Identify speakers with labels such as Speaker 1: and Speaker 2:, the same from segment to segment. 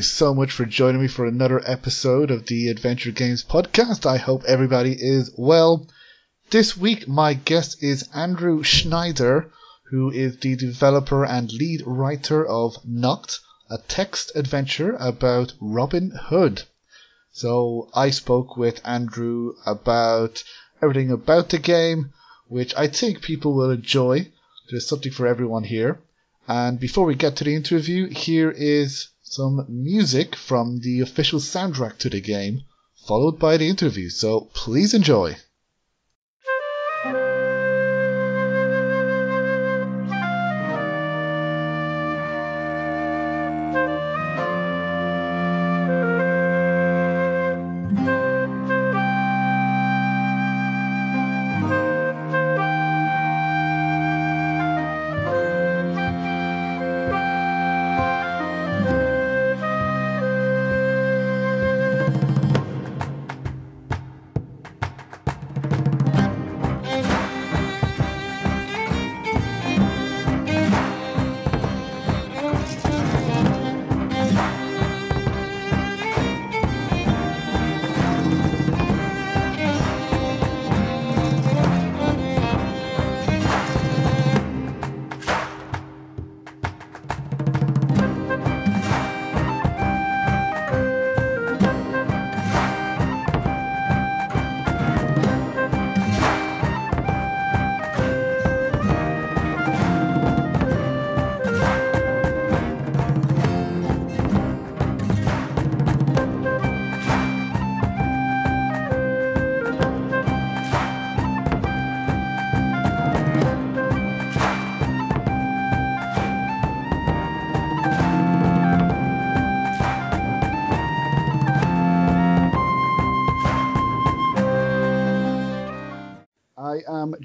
Speaker 1: You so much for joining me for another episode of the Adventure Games podcast. I hope everybody is well. This week, my guest is Andrew Schneider, who is the developer and lead writer of Noct, a text adventure about Robin Hood. So I spoke with Andrew about everything about the game, which I think people will enjoy. There's something for everyone here. And before we get to the interview, here is some music from the official soundtrack to the game, followed by the interview. So please enjoy.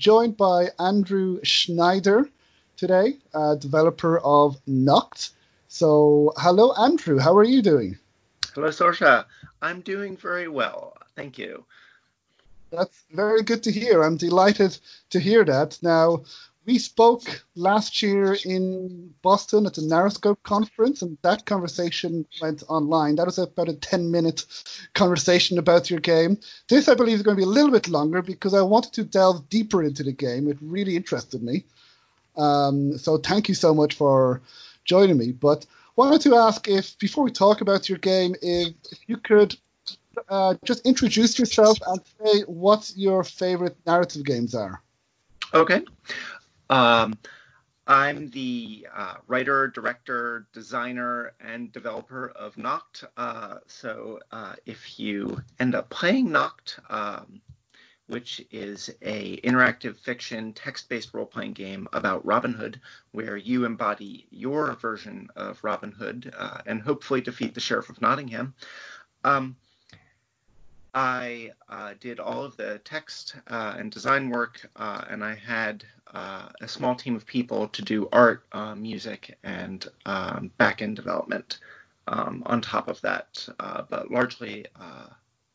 Speaker 1: Joined by Andrew Schneider today, uh, developer of Noct. So, hello, Andrew. How are you doing?
Speaker 2: Hello, Sorsha. I'm doing very well. Thank you.
Speaker 1: That's very good to hear. I'm delighted to hear that. Now, we spoke last year in Boston at the NarraScope conference, and that conversation went online. That was about a 10 minute conversation about your game. This, I believe, is going to be a little bit longer because I wanted to delve deeper into the game. It really interested me. Um, so, thank you so much for joining me. But wanted to ask if, before we talk about your game, if, if you could uh, just introduce yourself and say what your favorite narrative games are.
Speaker 2: Okay. Um, I'm the uh, writer, director, designer, and developer of Noct. Uh, so uh, if you end up playing Noct, um, which is a interactive fiction text-based role-playing game about Robin Hood, where you embody your version of Robin Hood uh, and hopefully defeat the Sheriff of Nottingham. Um, I uh, did all of the text uh, and design work, uh, and I had uh, a small team of people to do art, uh, music, and um, back end development um, on top of that. Uh, but largely,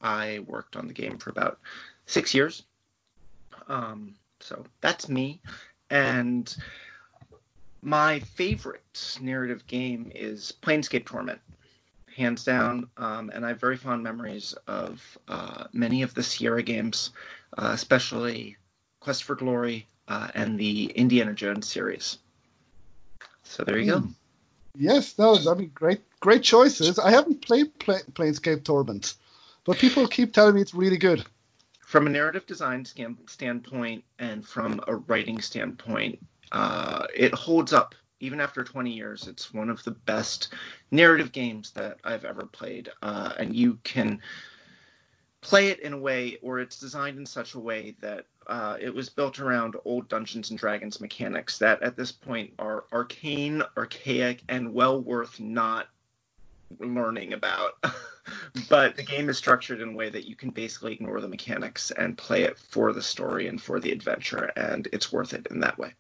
Speaker 2: I worked on the game for about six years. Um, so that's me. And my favorite narrative game is Planescape Torment hands down. Um, and I have very fond memories of uh, many of the Sierra games, uh, especially Quest for Glory uh, and the Indiana Jones series. So there you mm. go.
Speaker 1: Hmm. Yes, no, I mean, great, great choices. I haven't played Pla- Planescape Torment, but people keep telling me it's really good.
Speaker 2: From a narrative design standpoint and from a writing standpoint, uh, it holds up even after 20 years, it's one of the best narrative games that I've ever played. Uh, and you can play it in a way, or it's designed in such a way that uh, it was built around old Dungeons and Dragons mechanics that at this point are arcane, archaic, and well worth not learning about. but the game is structured in a way that you can basically ignore the mechanics and play it for the story and for the adventure, and it's worth it in that way.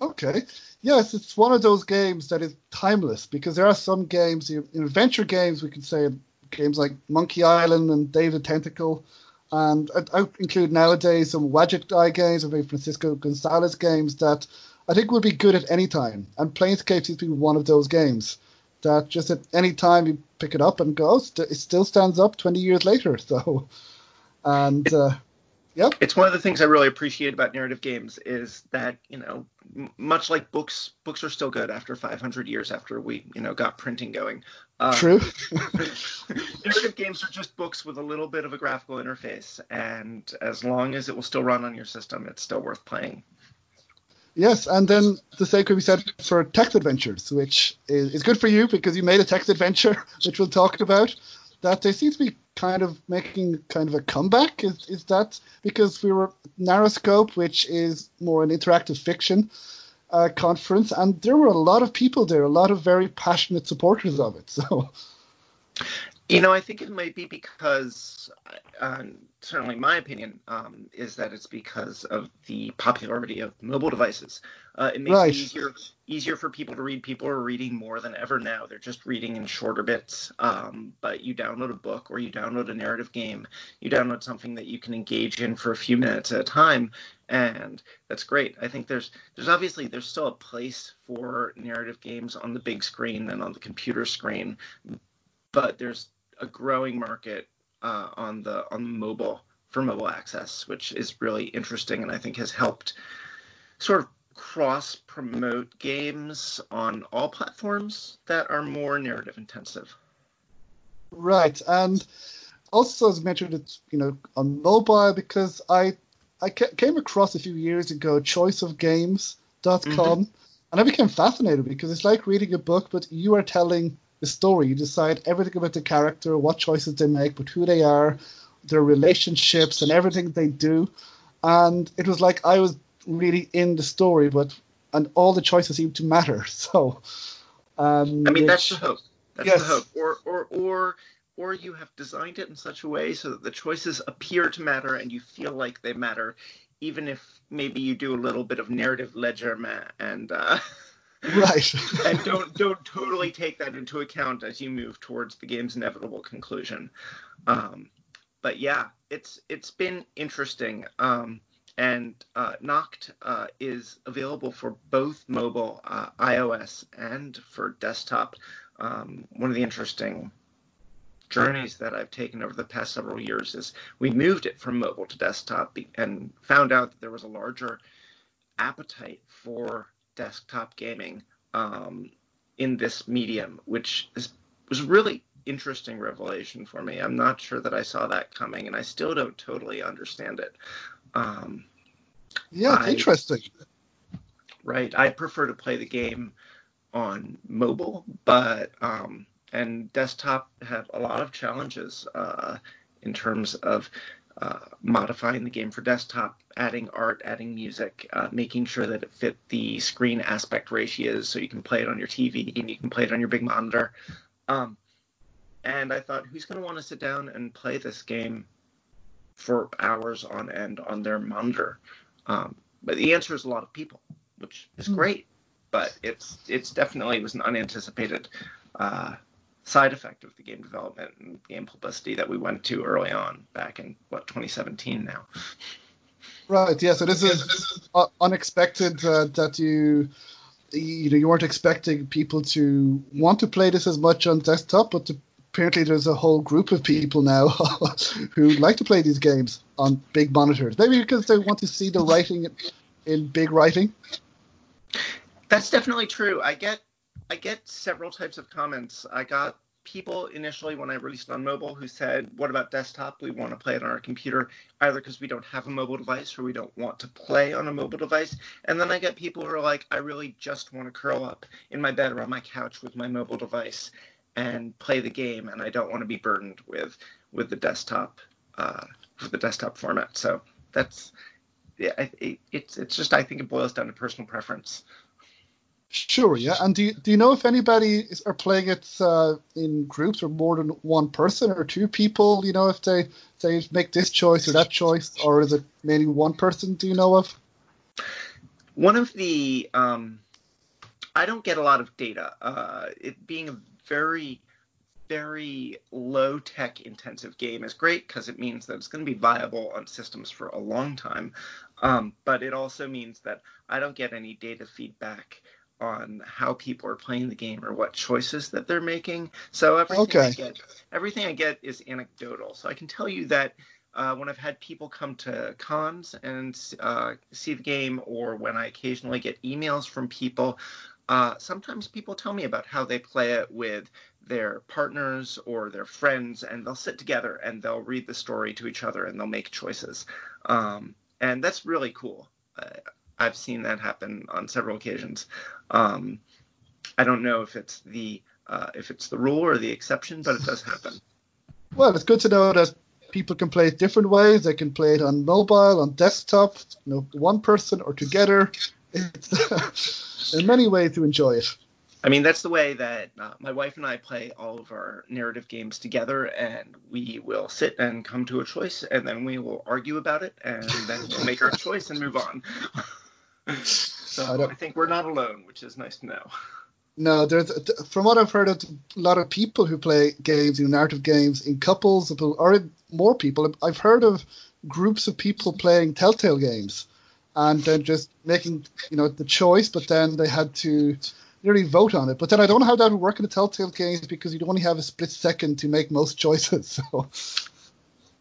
Speaker 1: Okay. Yes, it's one of those games that is timeless because there are some games, in adventure games, we could say games like Monkey Island and the Tentacle, and I, I include nowadays some Wadjet Eye games or maybe Francisco Gonzalez games that I think would be good at any time. And Planescape seems to be one of those games that just at any time you pick it up and go, oh, it still stands up 20 years later. So, and uh, Yep.
Speaker 2: It's one of the things I really appreciate about narrative games is that you know, m- much like books, books are still good after 500 years after we you know got printing going.
Speaker 1: Um, True.
Speaker 2: narrative games are just books with a little bit of a graphical interface, and as long as it will still run on your system, it's still worth playing.
Speaker 1: Yes, and then the same could be said for text adventures, which is, is good for you because you made a text adventure, which we'll talk about that they seem to be kind of making kind of a comeback. Is, is that because we were NarraScope, which is more an interactive fiction uh, conference, and there were a lot of people there, a lot of very passionate supporters of it. So
Speaker 2: you know, I think it might be because, uh, certainly my opinion um, is that it's because of the popularity of mobile devices. Uh, it makes right. it easier easier for people to read. People are reading more than ever now. They're just reading in shorter bits. Um, but you download a book or you download a narrative game, you download something that you can engage in for a few minutes at a time, and that's great. I think there's there's obviously there's still a place for narrative games on the big screen and on the computer screen, but there's a growing market uh, on the on mobile for mobile access, which is really interesting and I think has helped sort of cross promote games on all platforms that are more narrative intensive.
Speaker 1: Right, and also as mentioned, it's you know on mobile because I I came across a few years ago choiceofgames.com mm-hmm. and I became fascinated because it's like reading a book, but you are telling the story. You decide everything about the character, what choices they make, but who they are, their relationships, and everything they do. And it was like I was really in the story, but and all the choices seemed to matter. So,
Speaker 2: um, I mean, that's the hope. That's yes. the hope. Or, or, or, or you have designed it in such a way so that the choices appear to matter and you feel like they matter, even if maybe you do a little bit of narrative ledger and. Uh,
Speaker 1: right.
Speaker 2: And don't don't totally take that into account as you move towards the game's inevitable conclusion. Um, but yeah it's it's been interesting. Um, and uh, Noct uh, is available for both mobile uh, ios and for desktop. Um, one of the interesting journeys that I've taken over the past several years is we moved it from mobile to desktop and found out that there was a larger appetite for desktop gaming um, in this medium, which is, was really interesting revelation for me. I'm not sure that I saw that coming, and I still don't totally understand it. Um,
Speaker 1: yeah, it's I, interesting.
Speaker 2: Right. I prefer to play the game on mobile, but um, and desktop have a lot of challenges uh, in terms of uh, modifying the game for desktop, adding art, adding music, uh, making sure that it fit the screen aspect ratios so you can play it on your TV and you can play it on your big monitor. Um, and I thought, who's going to want to sit down and play this game for hours on end on their monitor? Um, but the answer is a lot of people, which is hmm. great. But it's it's definitely was an unanticipated uh, side effect of the game development and game publicity that we went to early on back in what 2017 now.
Speaker 1: Right. Yeah. So this is unexpected uh, that you you know you weren't expecting people to want to play this as much on desktop, but to, apparently there's a whole group of people now who like to play these games on big monitors. Maybe because they want to see the writing in big writing.
Speaker 2: That's definitely true. I get I get several types of comments. I got people initially when I released on mobile who said, "What about desktop? We want to play it on our computer, either because we don't have a mobile device or we don't want to play on a mobile device." And then I get people who are like, "I really just want to curl up in my bed or on my couch with my mobile device and play the game, and I don't want to be burdened with with the desktop uh, the desktop format." So that's yeah, it, it's it's just I think it boils down to personal preference.
Speaker 1: Sure, yeah. And do you, do you know if anybody is, are playing it uh, in groups or more than one person or two people? You know, if they they make this choice or that choice, or is it mainly one person? Do you know of?
Speaker 2: One of the um, I don't get a lot of data. Uh, it being a very very low tech intensive game is great because it means that it's going to be viable on systems for a long time. Um, but it also means that I don't get any data feedback on how people are playing the game or what choices that they're making. So everything okay. I get, everything I get is anecdotal. So I can tell you that uh, when I've had people come to cons and uh, see the game, or when I occasionally get emails from people, uh, sometimes people tell me about how they play it with their partners or their friends, and they'll sit together and they'll read the story to each other and they'll make choices. Um, and that's really cool. I've seen that happen on several occasions. Um, I don't know if it's the uh, if it's the rule or the exception, but it does happen.
Speaker 1: Well, it's good to know that people can play it different ways. They can play it on mobile, on desktop, you know, one person or together. It's in many ways to enjoy it.
Speaker 2: I mean, that's the way that uh, my wife and I play all of our narrative games together, and we will sit and come to a choice, and then we will argue about it, and then we'll make our choice and move on. so I, I, think we're not alone, which is nice to know.
Speaker 1: No, there's from what I've heard, of a lot of people who play games, you know, narrative games, in couples or more people. I've heard of groups of people playing Telltale games, and then just making you know the choice, but then they had to really vote on it. But then I don't know how that would work in the Telltale games because you'd only have a split second to make most choices. So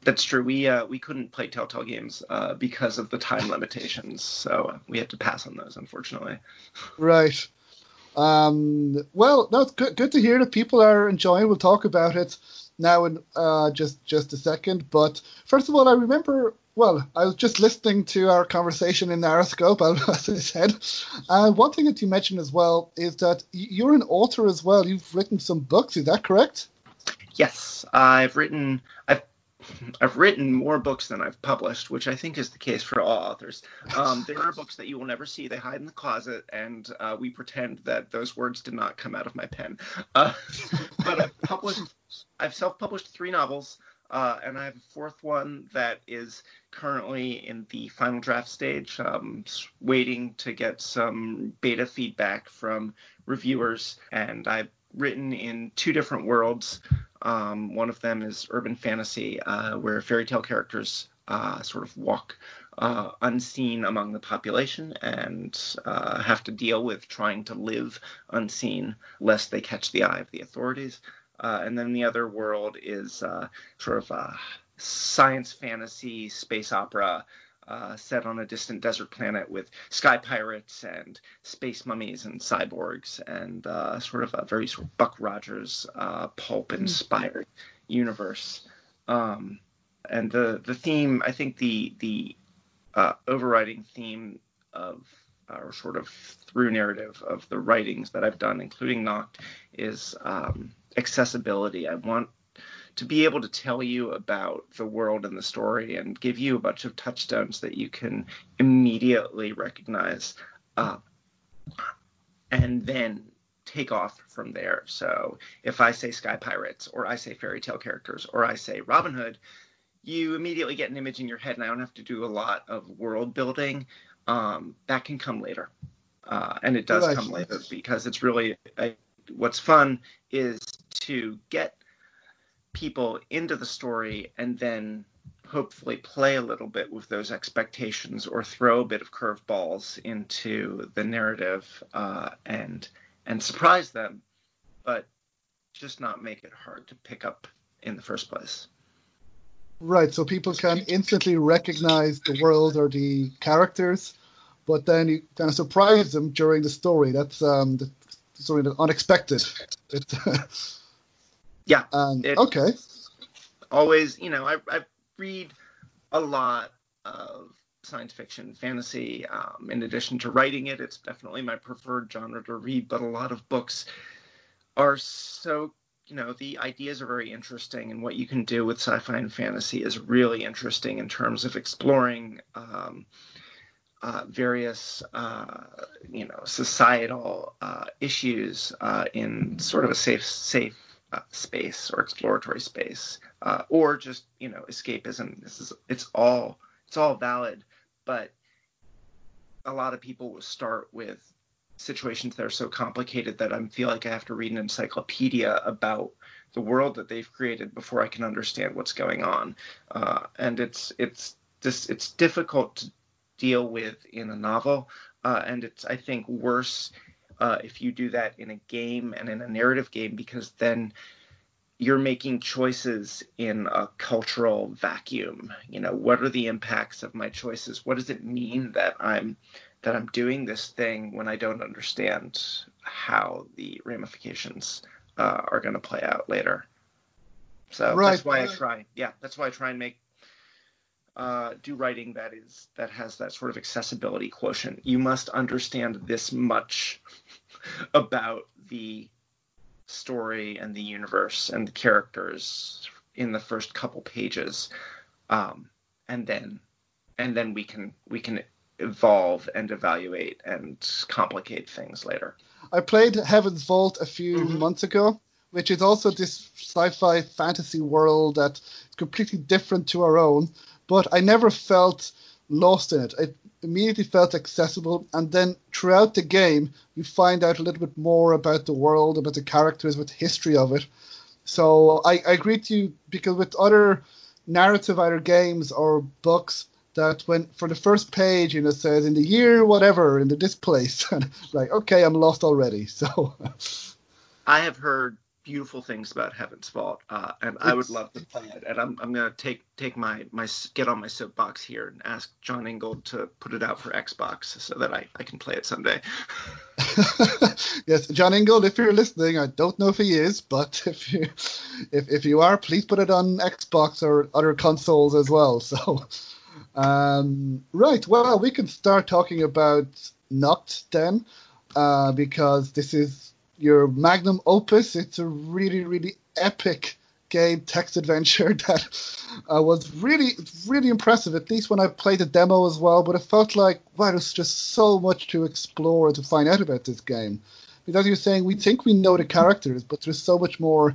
Speaker 2: that's true. We uh, we couldn't play Telltale games uh, because of the time limitations, so we had to pass on those, unfortunately.
Speaker 1: Right. Um, well, no, it's good, good to hear that people are enjoying. We'll talk about it now in uh, just just a second. But first of all, I remember. Well, I was just listening to our conversation in NarraScope, as I said. Uh, one thing that you mentioned as well is that you're an author as well. You've written some books. Is that correct?
Speaker 2: Yes, I've written. I've I've written more books than I've published, which I think is the case for all authors. Um, there are books that you will never see; they hide in the closet, and uh, we pretend that those words did not come out of my pen. Uh, but I've published, I've self-published three novels, uh, and I have a fourth one that is currently in the final draft stage, um, waiting to get some beta feedback from reviewers. And I've written in two different worlds. Um, one of them is urban fantasy, uh, where fairy tale characters uh, sort of walk uh, unseen among the population and uh, have to deal with trying to live unseen lest they catch the eye of the authorities. Uh, and then the other world is uh, sort of science fantasy space opera uh, set on a distant desert planet with sky pirates and space mummies and cyborgs and uh, sort of a very sort of Buck Rogers uh, pulp inspired universe. Um, and the the theme, I think the the uh, overriding theme of or sort of through narrative of the writings that I've done, including Noct, is um, accessibility. I want to be able to tell you about the world and the story and give you a bunch of touchstones that you can immediately recognize uh, and then take off from there. So if I say Sky Pirates or I say fairy tale characters or I say Robin Hood, you immediately get an image in your head and I don't have to do a lot of world building. Um, that can come later. Uh, and it does come later because it's really a, what's fun is to get people into the story and then hopefully play a little bit with those expectations or throw a bit of curveballs into the narrative uh, and and surprise them, but just not make it hard to pick up in the first place.
Speaker 1: Right, so people can instantly recognize the world or the characters, but then you kind of surprise them during the story. That's um, the that's unexpected. It,
Speaker 2: Yeah.
Speaker 1: Um, okay.
Speaker 2: Always, you know, I, I read a lot of science fiction, fantasy. Um, in addition to writing it, it's definitely my preferred genre to read. But a lot of books are so, you know, the ideas are very interesting, and what you can do with sci-fi and fantasy is really interesting in terms of exploring um, uh, various uh, you know societal uh, issues uh, in sort of a safe safe uh, space or exploratory space uh, or just you know escapism this is it's all it's all valid but a lot of people will start with situations that are so complicated that I feel like I have to read an encyclopedia about the world that they've created before I can understand what's going on. Uh, and it's it's this it's difficult to deal with in a novel, uh, and it's I think worse uh, if you do that in a game and in a narrative game because then you're making choices in a cultural vacuum. You know, what are the impacts of my choices? What does it mean that I'm that I'm doing this thing when I don't understand how the ramifications uh, are going to play out later. So right. that's why I try. Yeah, that's why I try and make uh, do writing that is that has that sort of accessibility quotient. You must understand this much about the story and the universe and the characters in the first couple pages, um, and then and then we can we can evolve and evaluate and complicate things later.
Speaker 1: I played Heaven's Vault a few mm-hmm. months ago, which is also this sci-fi fantasy world that's completely different to our own, but I never felt lost in it. It immediately felt accessible, and then throughout the game, you find out a little bit more about the world, about the characters, about the history of it. So I, I agree to you because with other narrative either games or books, that when for the first page, you know, says in the year whatever in the this place, like, okay, I'm lost already. So
Speaker 2: I have heard beautiful things about Heaven's Vault, uh, and it's, I would love to play it. And I'm, I'm gonna take take my my get on my soapbox here and ask Jon Ingold to put it out for Xbox so that I, I can play it someday.
Speaker 1: yes, Jon Ingold, if you're listening, I don't know if he is, but if you if if you are, please put it on Xbox or other consoles as well. So um, right, well, we can start talking about Noct then, uh, because this is your magnum opus. It's a really, really epic game text adventure that uh, was really, really impressive. At least when I played the demo as well, but it felt like wow, there's just so much to explore to find out about this game. Because you're saying, we think we know the characters, but there's so much more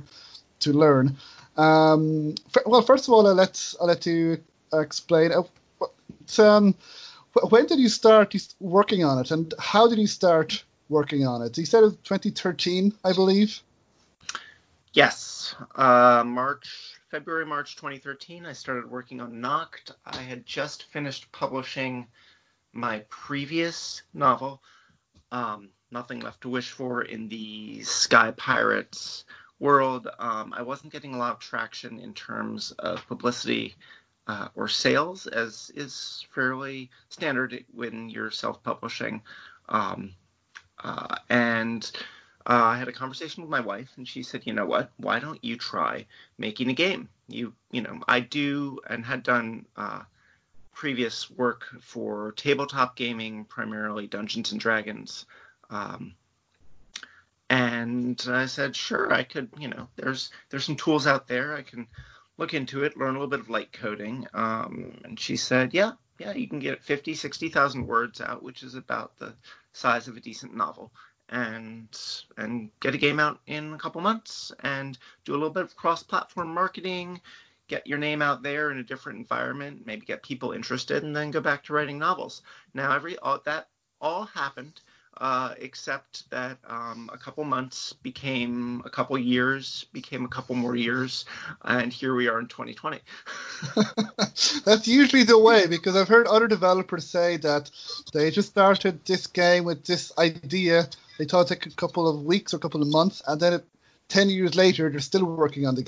Speaker 1: to learn. Um, well, first of all, I'll let I'll let you explain. Uh, um, when did you start working on it, and how did you start working on it? You said it 2013, I believe.
Speaker 2: Yes, uh, March, February, March 2013. I started working on Noct. I had just finished publishing my previous novel, um, Nothing Left to Wish For, in the Sky Pirates world. Um, I wasn't getting a lot of traction in terms of publicity uh, or sales, as is fairly standard when you're self-publishing. Um, uh, and uh, I had a conversation with my wife, and she said, "You know what? Why don't you try making a game? You, you know, I do and had done uh, previous work for tabletop gaming, primarily Dungeons and Dragons." Um, and I said, "Sure, I could. You know, there's there's some tools out there. I can." look into it, learn a little bit of light coding. Um, and she said, yeah, yeah, you can get 50, 60,000 words out, which is about the size of a decent novel. And and get a game out in a couple months and do a little bit of cross-platform marketing, get your name out there in a different environment, maybe get people interested, and then go back to writing novels. Now every all, that all happened uh, except that um, a couple months became a couple years, became a couple more years, and here we are in 2020.
Speaker 1: That's usually the way because I've heard other developers say that they just started this game with this idea. They thought it took a couple of weeks or a couple of months, and then it, 10 years later, they're still working on the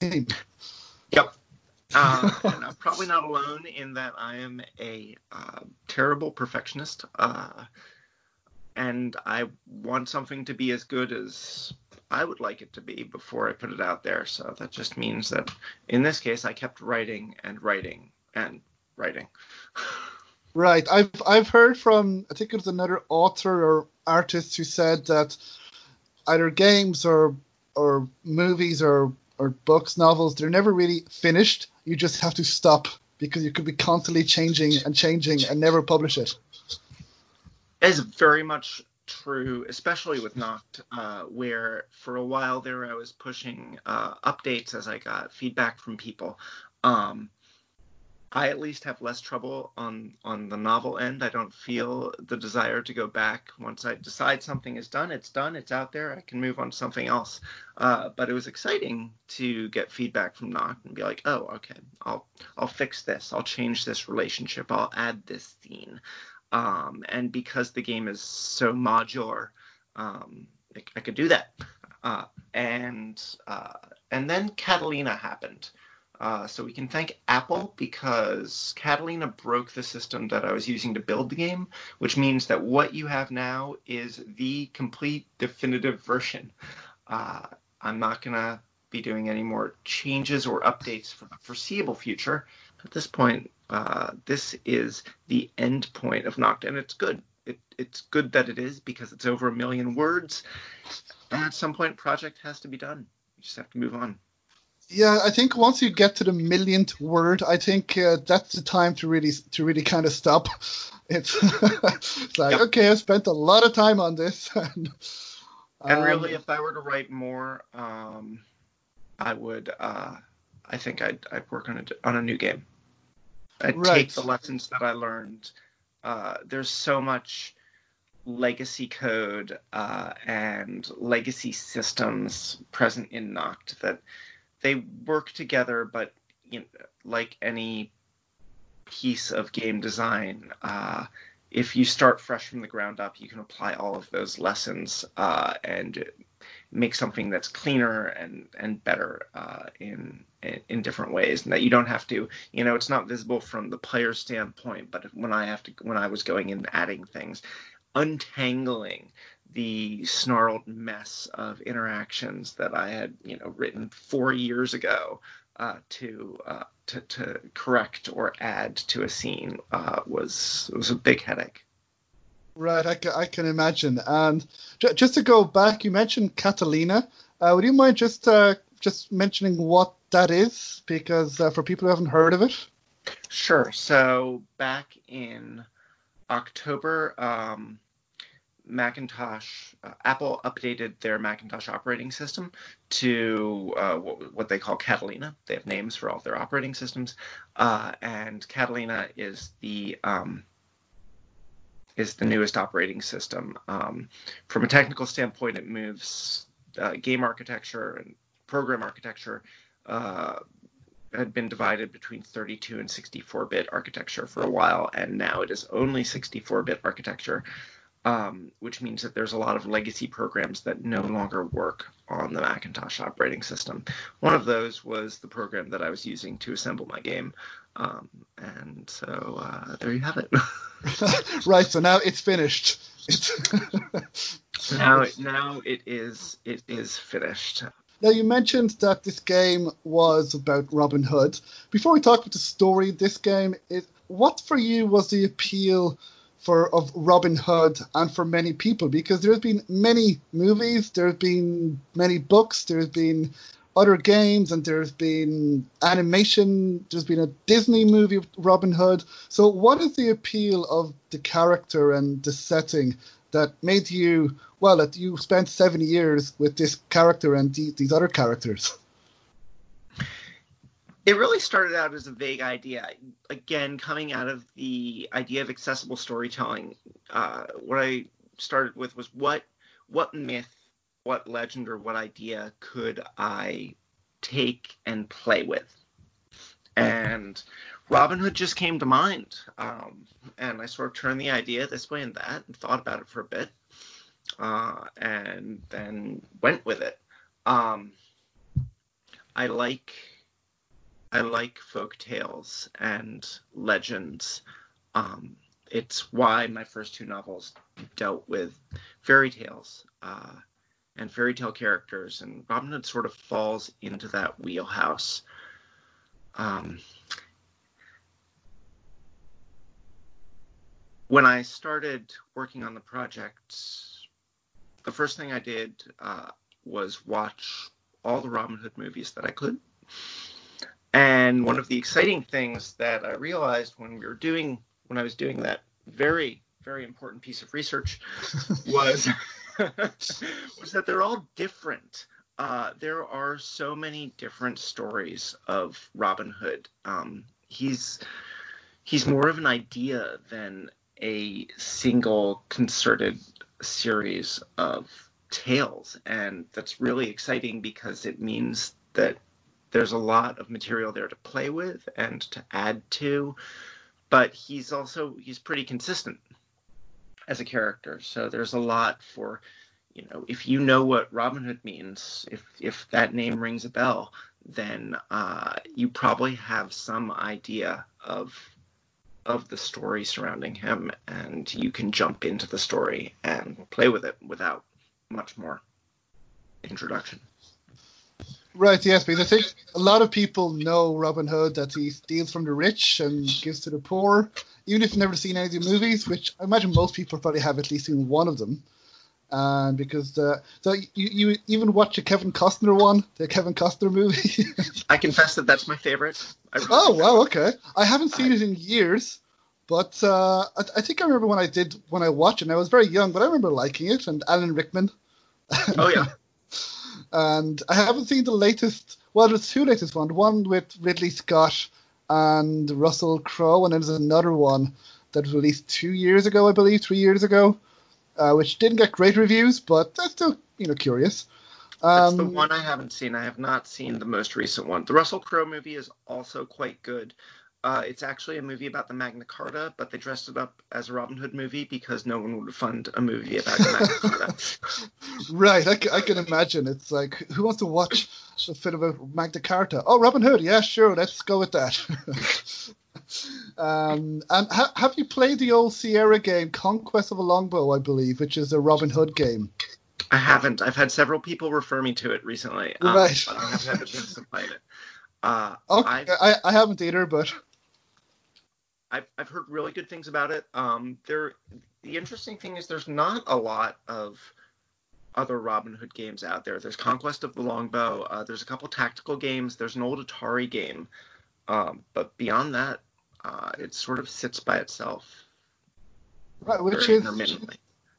Speaker 1: game.
Speaker 2: Yep. Uh, and I'm probably not alone in that I am a uh, terrible perfectionist. Uh, and I want something to be as good as I would like it to be before I put it out there. So that just means that in this case, I kept writing and writing and writing.
Speaker 1: Right. I've I've heard from I think it was another author or artist who said that either games or or movies or or books, novels, they're never really finished. You just have to stop because you could be constantly changing and changing and never publish it.
Speaker 2: Is very much true, especially with Noct, uh, where for a while there I was pushing uh, updates as I got feedback from people. Um, I at least have less trouble on on the novel end. I don't feel the desire to go back once I decide something is done. It's done. It's out there. I can move on to something else. Uh, but it was exciting to get feedback from Noct and be like, oh, okay, I'll I'll fix this. I'll change this relationship. I'll add this scene. Um, and because the game is so modular, um, I, I, could do that. Uh, and uh, and then Catalina happened. Uh, so we can thank Apple because Catalina broke the system that I was using to build the game, which means that what you have now is the complete definitive version. Uh, I'm not going to be doing any more changes or updates for the foreseeable future. At this point, uh, this is the end point of Noct, and it's good. It, it's good that it is because it's over a million words. And at some point, project has to be done. You just have to move on.
Speaker 1: Yeah, I think once you get to the millionth word, I think uh, that's the time to really to really kind of stop. It's, it's like yep. okay, I spent a lot of time on this.
Speaker 2: and, and really, um, if I were to write more, um, I would. Uh, I think I'd, I'd work on a on a new game. I'd right. take the lessons that I learned. Uh, there's so much legacy code uh, and legacy systems present in Noct that they work together, but you know, like any piece of game design, uh, if you start fresh from the ground up, you can apply all of those lessons uh, and make something that's cleaner and and better uh, in, in, different ways, and that you don't have to. You know, it's not visible from the player standpoint, but when I have to, when I was going and adding things, untangling the snarled mess of interactions that I had, you know, written four years ago uh, to, uh, to to correct or add to a scene uh, was was a big headache.
Speaker 1: Right, I can, I can imagine. And j- just to go back, you mentioned Catalina. Uh, would you mind just uh, just mentioning what that is, because uh, for people who haven't heard of it?
Speaker 2: Sure. So back in October. Um, Macintosh, uh, Apple updated their Macintosh operating system to uh, what, what, they call Catalina. They have names for all their operating systems, uh, and Catalina is the um, is the newest operating system. Um, from a technical standpoint, it moves uh, game architecture and program architecture. Uh, had been divided between 32 and 64 bit architecture for a while, and now it is only 64 bit architecture um, which means that there's a lot of legacy programs that no longer work on the Macintosh operating system. One of those was the program that I was using to assemble my game. Um, and so uh, there you have it.
Speaker 1: right. So now it's finished.
Speaker 2: now, now it is. It is finished.
Speaker 1: Now you mentioned that this game was about Robin Hood. Before we talk about the story of this game, it, what for you was the appeal? for of Robin Hood and for many people because there's been many movies, there's been many books, there's been other games, and there's been animation. There's been a Disney movie Robin Hood. So, what is the appeal of the character and the setting that made you well that you spent seven years with this character and these other characters?
Speaker 2: it really started out as a vague idea. Again, coming out of the idea of accessible storytelling, uh, what I started with was what what myth, what legend, or what idea could I take and play with? And Robin Hood just came to mind, um, and I sort of turned the idea this way and that, and thought about it for a bit, uh, and then went with it. Um, I like I like folk tales and legends. Um, it's why my first two novels dealt with fairy tales uh, and fairy tale characters, and Robin Hood sort of falls into that wheelhouse. Um, when I started working on the project, the first thing I did uh, was watch all the Robin Hood movies that I could And one of the exciting things that I realized when we were doing, when I was doing that very, very important piece of research, was was that they're all different. Uh, there are so many different stories of Robin Hood. Um, he's he's more of an idea than a single concerted series of tales, and that's really exciting because it means that there's a lot of material there to play with and to add to. But he's also he's pretty consistent as a character. So there's a lot for, you know, if you know what Robin Hood means, if if that name rings a bell, then uh, you probably have some idea of of the story surrounding him, and you can jump into the story and play with it without much more introduction.
Speaker 1: Right, yes, because I think a lot of people know Robin Hood that he steals from the rich and gives to the poor, even if you've never seen any of the movies, which I imagine most people probably have at least seen one of them. And because the so you, you even watch a Kevin Costner one, the Kevin Costner movie.
Speaker 2: I confess that that's my favorite.
Speaker 1: Really oh wow, okay. I haven't seen I, it in years, but uh, I, I, think I remember when I did when I watched it. And I was very young, but I remember liking it. And Alan Rickman.
Speaker 2: Oh yeah.
Speaker 1: and I haven't seen the latest. Well, there's two latest ones. One with Ridley Scott and Russell Crowe, and there's another one that was released two years ago, I believe, three years ago, uh, which didn't get great reviews, but that's still you know curious.
Speaker 2: Um, That's the um, one I haven't seen. I have not seen the most recent one. The Russell Crowe movie is also quite good. Uh, it's actually a movie about the Magna Carta, but they dressed it up as a Robin Hood movie because no one would fund a movie about the Magna Carta.
Speaker 1: right, I, I, can imagine. It's like, who wants to watch a of a Magna Carta? Oh, Robin Hood. Yeah, sure. Let's go with that. um, and ha- have you played the old Sierra game, Conquest of a Longbow, I believe, which is a Robin Hood game?
Speaker 2: I haven't. I've had several people refer me to it recently. Um, right. But I haven't had a chance to play it. Uh,
Speaker 1: okay, I, I haven't either, but
Speaker 2: I've, I've heard really good things about it. Um, there, the interesting thing is there's not a lot of other Robin Hood games out there. There's Conquest of the Longbow. Uh, there's a couple tactical games. There's an old Atari game, um, but beyond that, uh, it sort of sits by itself.
Speaker 1: Right, which is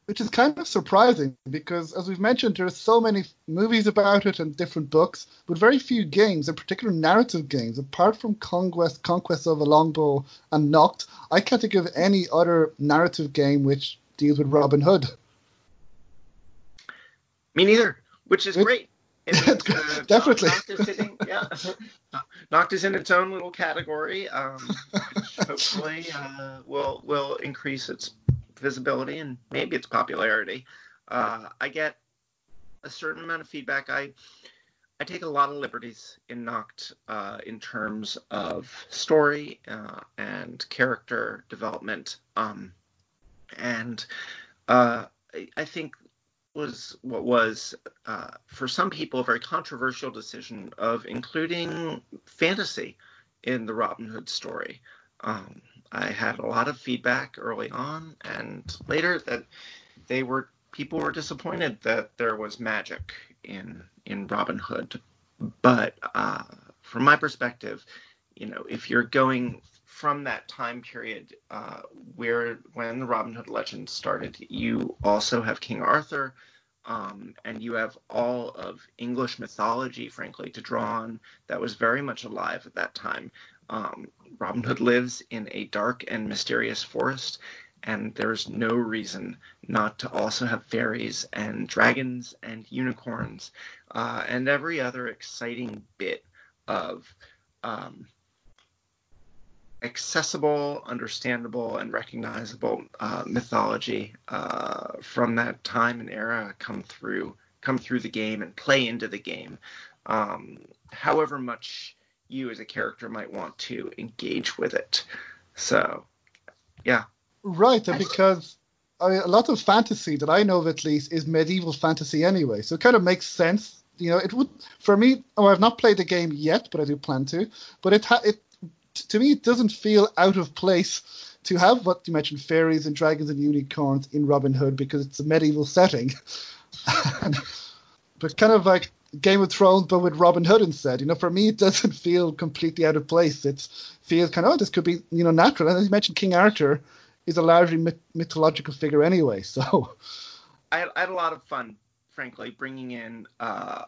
Speaker 1: which is kind of surprising because, as we've mentioned, there are so many movies about it and different books, but very few games, in particular narrative games. Apart from Conquest, Conquest of a Longbow, and Noct, I can't think of any other narrative game which deals with Robin Hood.
Speaker 2: Me neither, which is great.
Speaker 1: Uh, Definitely. Noct is,
Speaker 2: sitting, yeah. Noct is in its own little category, um, which hopefully uh, will will increase its visibility and maybe its popularity. Uh, I get a certain amount of feedback. I I take a lot of liberties in Noct uh, in terms of story uh, and character development, um, and uh, I, I, think was what was uh, for some people a very controversial decision of including fantasy in the Robin Hood story. Um, I had a lot of feedback early on and later that they were people were disappointed that there was magic in in Robin Hood. But uh, from my perspective, you know, if you're going from that time period uh, where when the Robin Hood legend started, you also have King Arthur, um, and you have all of English mythology, frankly, to draw on that was very much alive at that time. Um, Robin Hood lives in a dark and mysterious forest, and there's no reason not to also have fairies and dragons and unicorns uh, and every other exciting bit of um, accessible, understandable, and recognizable uh, mythology uh, from that time and era come through come through the game and play into the game. Um, however much you as a character might want to engage with it. So, yeah.
Speaker 1: Right, because I mean, a lot of fantasy that I know of at least is medieval fantasy anyway, so it kind of makes sense. You know, it would for me. Oh, I've not played the game yet, but I do plan to. But it ha- it to me it doesn't feel out of place to have what you mentioned fairies and dragons and unicorns in Robin Hood because it's a medieval setting. but kind of like Game of Thrones, but with Robin Hood instead. You know, for me, it doesn't feel completely out of place. It feels kind of, oh, this could be, you know, natural. And as you mentioned, King Arthur is a largely myth- mythological figure anyway. So
Speaker 2: I, I, had a lot of fun, frankly, bringing in uh,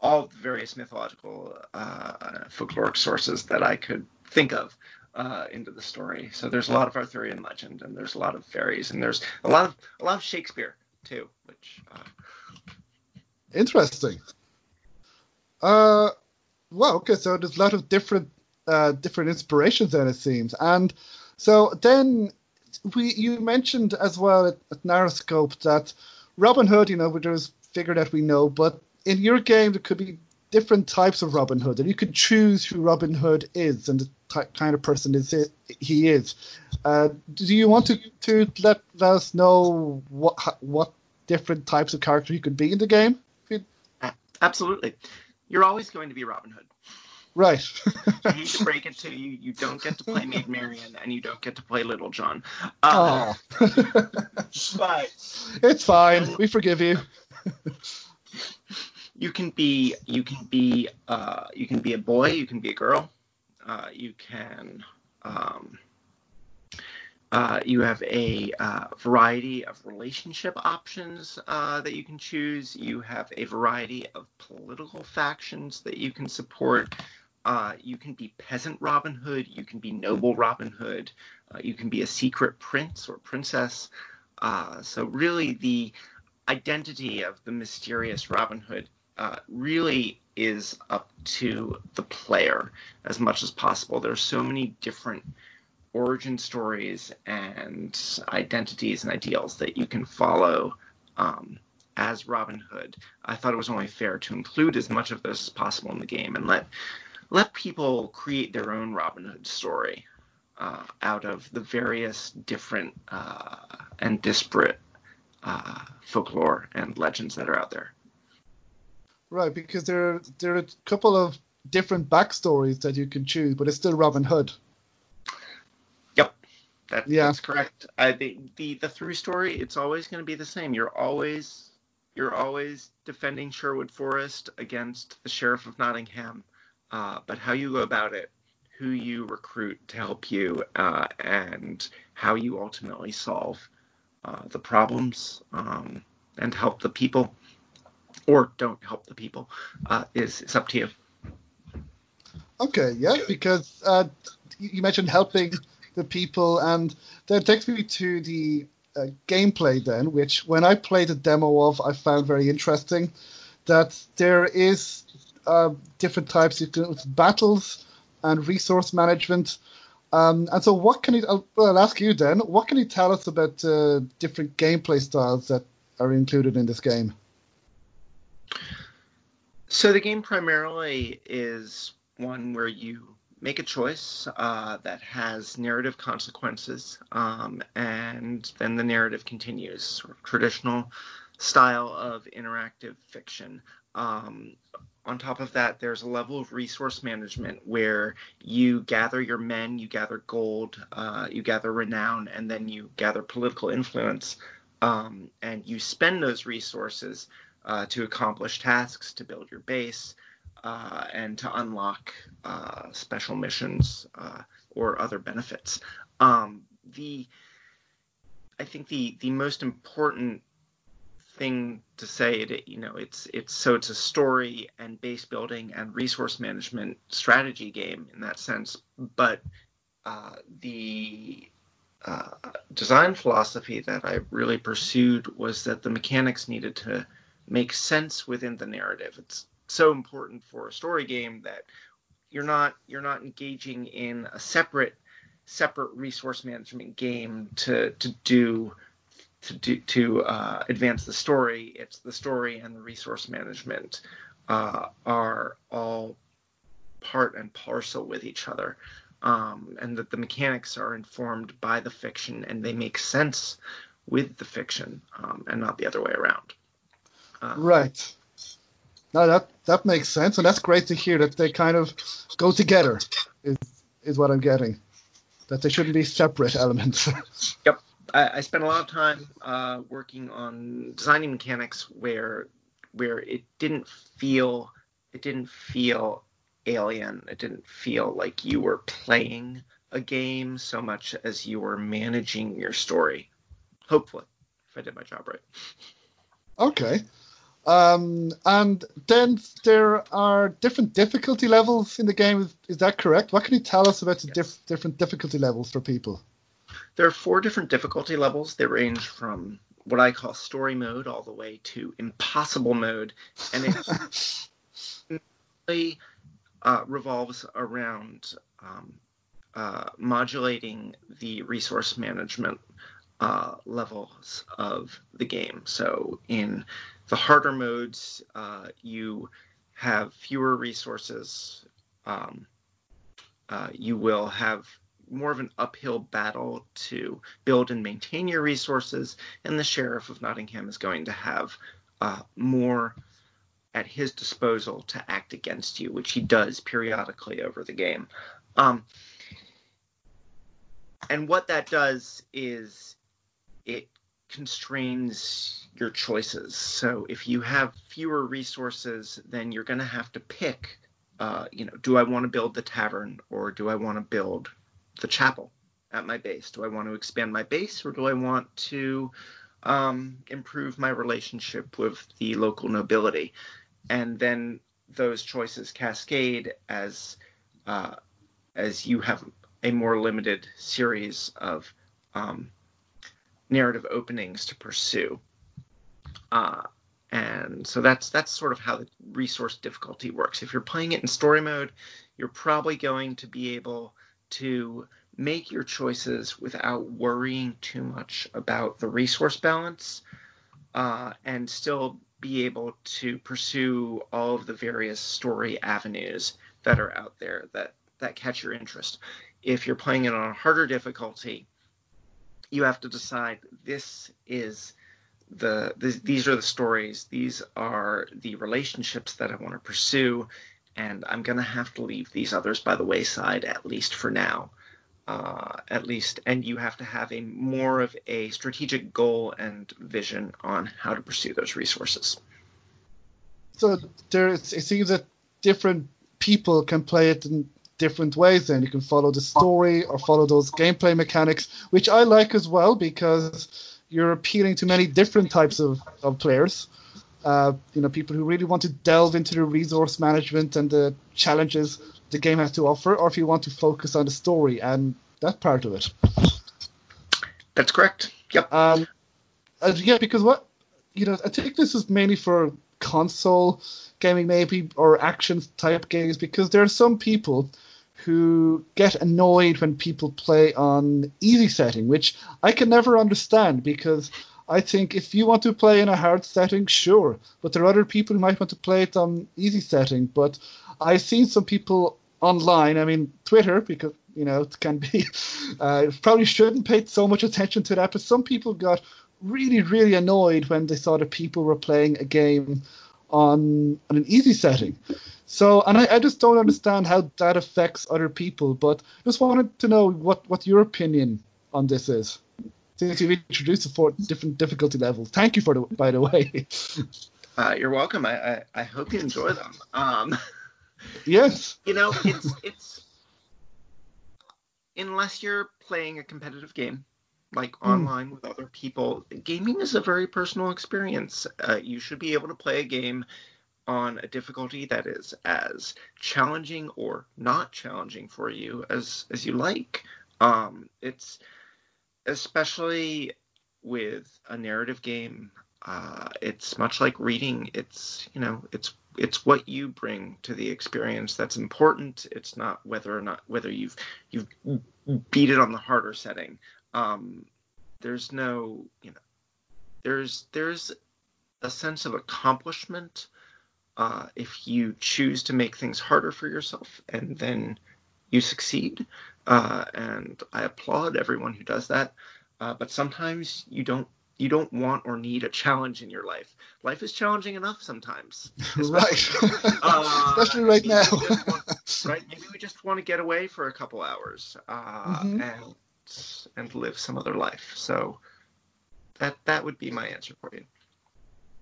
Speaker 2: all the various mythological uh, folkloric sources that I could think of uh, into the story. So there's a lot of Arthurian legend, and there's a lot of fairies, and there's a lot of a lot of Shakespeare too, which. Uh,
Speaker 1: Interesting. Uh, well, okay, so there's a lot of different uh, different inspirations then it seems, and so then we you mentioned as well at, at NarraScope that Robin Hood, you know, there's figure that we know, but in your game there could be different types of Robin Hood, and you could choose who Robin Hood is and the t- kind of person is it, he is. Uh, do you want to, to let, let us know what what different types of character you could be in the game?
Speaker 2: Absolutely, you're always going to be Robin Hood.
Speaker 1: Right.
Speaker 2: I hate to break it to you, you don't get to play Maid Marian and you don't get to play Little John. Uh, but
Speaker 1: it's fine. We forgive you.
Speaker 2: You can be you can be uh, you can be a boy, you can be a girl, uh, you can um, uh, you have a uh, variety of relationship options uh, that you can choose. You have a variety of political factions that you can support. Uh, you can be peasant Robin Hood. You can be noble Robin Hood. You can be a secret prince or princess. So really, the identity of the mysterious Robin Hood really is up to the player as much as possible. There are so many different origin stories and identities and ideals that you can follow um, as Robin Hood. I thought it was only fair to include as much of this as possible in the game and let let people create their own Robin Hood story uh, out of the various different uh, and disparate uh, folklore and legends that are out there.
Speaker 1: Right, because there there are a couple of different backstories that you can choose, but it's still Robin Hood.
Speaker 2: That, yeah. That's correct. I, the, the the through story, it's always going to be the same. You're always you're always defending Sherwood Forest against the sheriff of Nottingham, uh, but how you go about it, who you recruit to help you, uh, and how you ultimately solve uh, the problems um, and help the people, or don't help the people, uh, is is up to you.
Speaker 1: Okay, yeah, because uh, you mentioned helping the people, and that takes me to the uh, gameplay then, which when I played a demo of, I found very interesting. That there is uh, different types of battles and resource management. Um, and so, what can you? I'll, I'll, ask you then. What can you tell us about uh, different gameplay styles that are included in this game?
Speaker 2: So the game primarily is one where you make a choice uh, that has narrative consequences, um, and then the narrative continues. Sort of traditional style of interactive fiction. Um, on top of that, there's a level of resource management where you gather your men, you gather gold, uh, you gather renown, and then you gather political influence, um, and you spend those resources uh, to accomplish tasks, to build your base, uh, and to unlock uh, special missions uh, or other benefits. Um, the I think the the most important thing to say that you know it's it's so it's a story and base building and resource management strategy game in that sense, but uh, the uh, design philosophy that I really pursued was that the mechanics needed to make sense within the narrative. It's so important for a story game that you're not you're not engaging in a separate separate resource management game to to do to do to uh, advance the story. It's the story and the resource management uh, are all part and parcel with each other, um, and that the mechanics are informed by the fiction and they make sense with the fiction um, and not the other way around.
Speaker 1: Right. No, that that makes sense, and that's great to hear that they kind of go together. Is is what I'm getting. That they shouldn't be separate elements.
Speaker 2: yep, I, I spent a lot of time uh, working on designing mechanics where where it didn't feel it didn't feel alien. It didn't feel like you were playing a game so much as you were managing your story. Hopefully, if I did my job right.
Speaker 1: Okay. Um, and then there are different difficulty levels in the game. Is, is that correct? What can you tell us about the yes. different difficulty levels for people?
Speaker 2: There are four different difficulty levels. They range from what I call story mode all the way to impossible mode, and it really uh, revolves around um, uh, modulating the resource management uh, levels of the game. So in the harder modes, uh, you have fewer resources. Um, uh, you will have more of an uphill battle to build and maintain your resources, and the sheriff of Nottingham is going to have uh, more at his disposal to act against you, which he does periodically over the game. Um, and what that does is it constrains your choices. So if you have fewer resources, then you're going to have to pick. Uh, you know, do I want to build the tavern or do I want to build the chapel at my base? Do I want to expand my base or do I want to um, improve my relationship with the local nobility? And then those choices cascade as uh, as you have a more limited series of um, narrative openings to pursue. Uh, and so that's that's sort of how the resource difficulty works. If you're playing it in story mode, you're probably going to be able to make your choices without worrying too much about the resource balance, uh, and still be able to pursue all of the various story avenues that are out there that that catch your interest. If you're playing it on a harder difficulty, you have to decide this is the, the these are the stories these are the relationships that i want to pursue and i'm going to have to leave these others by the wayside at least for now. Uh, at least and you have to have a more of a strategic goal and vision on how to pursue those resources.
Speaker 1: So there it seems that different people can play it in different ways then you can follow the story or follow those gameplay mechanics which i like as well because you're appealing to many different types of, of players. Uh, you know people who really want to delve into the resource management and the challenges the game has to offer or if you want to focus on the story and that part of it.
Speaker 2: That's correct. Yep.
Speaker 1: Um, yeah because what you know i think this is mainly for console gaming maybe or action type games because there are some people who get annoyed when people play on easy setting, which I can never understand because I think if you want to play in a hard setting, sure, but there are other people who might want to play it on easy setting. But I've seen some people online, I mean Twitter, because you know it can be, uh, probably shouldn't pay so much attention to that, but some people got really, really annoyed when they saw that people were playing a game on on an easy setting. So, and I, I, just don't understand how that affects other people. But just wanted to know what, what your opinion on this is. Since you've introduced the four different difficulty levels, thank you for the by the way.
Speaker 2: Uh, you're welcome. I, I, I hope you enjoy them. Um,
Speaker 1: yes.
Speaker 2: You know, it's it's unless you're playing a competitive game, like mm. online with other people, gaming is a very personal experience. Uh, you should be able to play a game on a difficulty that is as challenging or not challenging for you as as you like. Um, it's especially with a narrative game. Uh, it's much like reading. It's you know it's it's what you bring to the experience that's important. It's not whether or not whether you've you've beat it on the harder setting. Um, there's no you know there's there's a sense of accomplishment uh, if you choose to make things harder for yourself and then you succeed. Uh, and I applaud everyone who does that. Uh, but sometimes you don't you don't want or need a challenge in your life. Life is challenging enough sometimes.
Speaker 1: right. Uh, especially right now.
Speaker 2: want, right. Maybe we just want to get away for a couple hours uh, mm-hmm. and and live some other life. So that that would be my answer for you.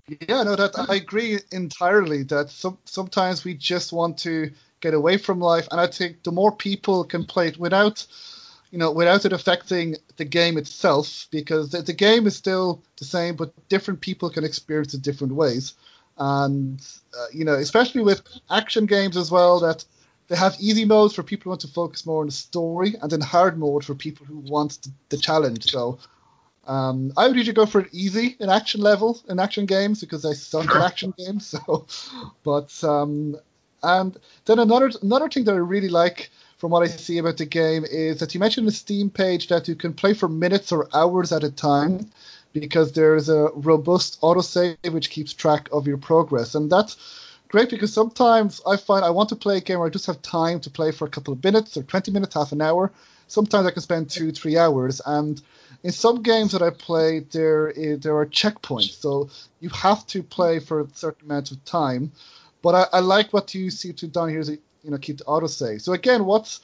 Speaker 1: Yeah, no, that I agree entirely. That some, sometimes we just want to get away from life, and I think the more people can play it without, you know, without it affecting the game itself, because the, the game is still the same, but different people can experience it different ways, and uh, you know, especially with action games as well, that they have easy modes for people who want to focus more on the story, and then hard mode for people who want the, the challenge. So um, I would usually go for it easy in action level in action games because I suck at action games. So, but um, and then another another thing that I really like from what I see about the game is that you mentioned the Steam page that you can play for minutes or hours at a time because there's a robust autosave which keeps track of your progress, and that's great because sometimes I find I want to play a game where I just have time to play for a couple of minutes or 20 minutes, half an hour. Sometimes I can spend two, three hours, and in some games that I play, there is, there are checkpoints, so you have to play for a certain amount of time. But I, I like what you see to down here is you know keep the autosave. So again, what's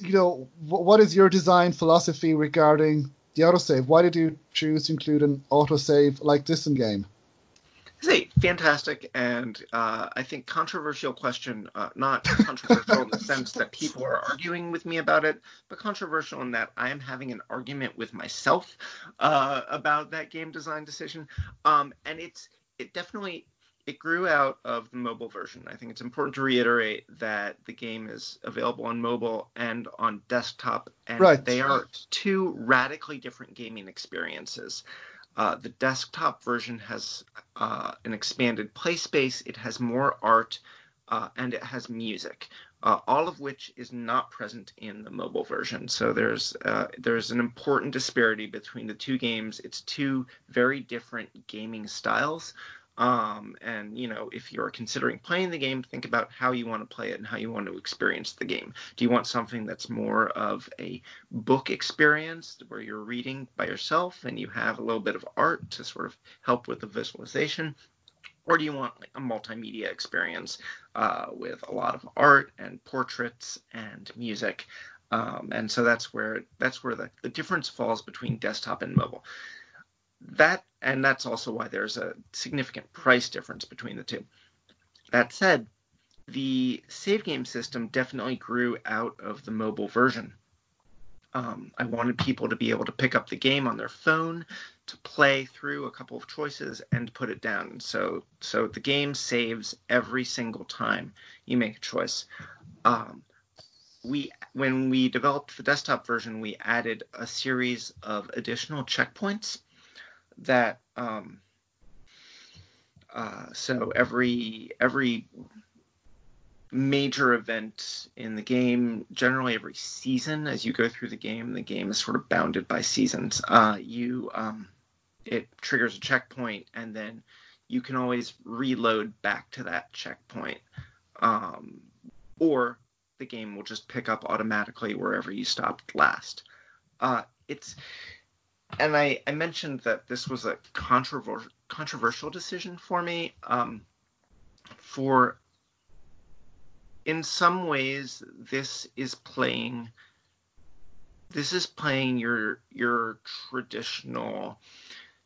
Speaker 1: you know what is your design philosophy regarding the autosave? Why did you choose to include an autosave like this in game?
Speaker 2: Fantastic and uh, I think controversial question. Uh, not controversial in the sense that people are arguing with me about it, but controversial in that I am having an argument with myself uh, about that game design decision. Um, and it's it definitely it grew out of the mobile version. I think it's important to reiterate that the game is available on mobile and on desktop, and
Speaker 1: right.
Speaker 2: they are two radically different gaming experiences. Uh, the desktop version has uh, an expanded play space, it has more art, uh, and it has music, uh, all of which is not present in the mobile version. So there's uh, there's an important disparity between the two games. It's two very different gaming styles. Um, and you know, if you're considering playing the game, think about how you want to play it and how you want to experience the game. Do you want something that's more of a book experience where you're reading by yourself and you have a little bit of art to sort of help with the visualization? Or do you want like a multimedia experience uh, with a lot of art and portraits and music? Um, and so that's where that's where the, the difference falls between desktop and mobile that and that's also why there's a significant price difference between the two. That said, the save game system definitely grew out of the mobile version. Um, I wanted people to be able to pick up the game on their phone, to play through a couple of choices, and put it down. So, so the game saves every single time you make a choice. Um, we, when we developed the desktop version, we added a series of additional checkpoints that um, uh, so every every major event in the game, generally every season, as you go through the game, the game is sort of bounded by seasons. Uh, you um, it triggers a checkpoint, and then you can always reload back to that checkpoint, um, or the game will just pick up automatically wherever you stopped last. Uh, it's and I, I mentioned that this was a controversial controversial decision for me. Um, for in some ways, this is playing this is playing your your traditional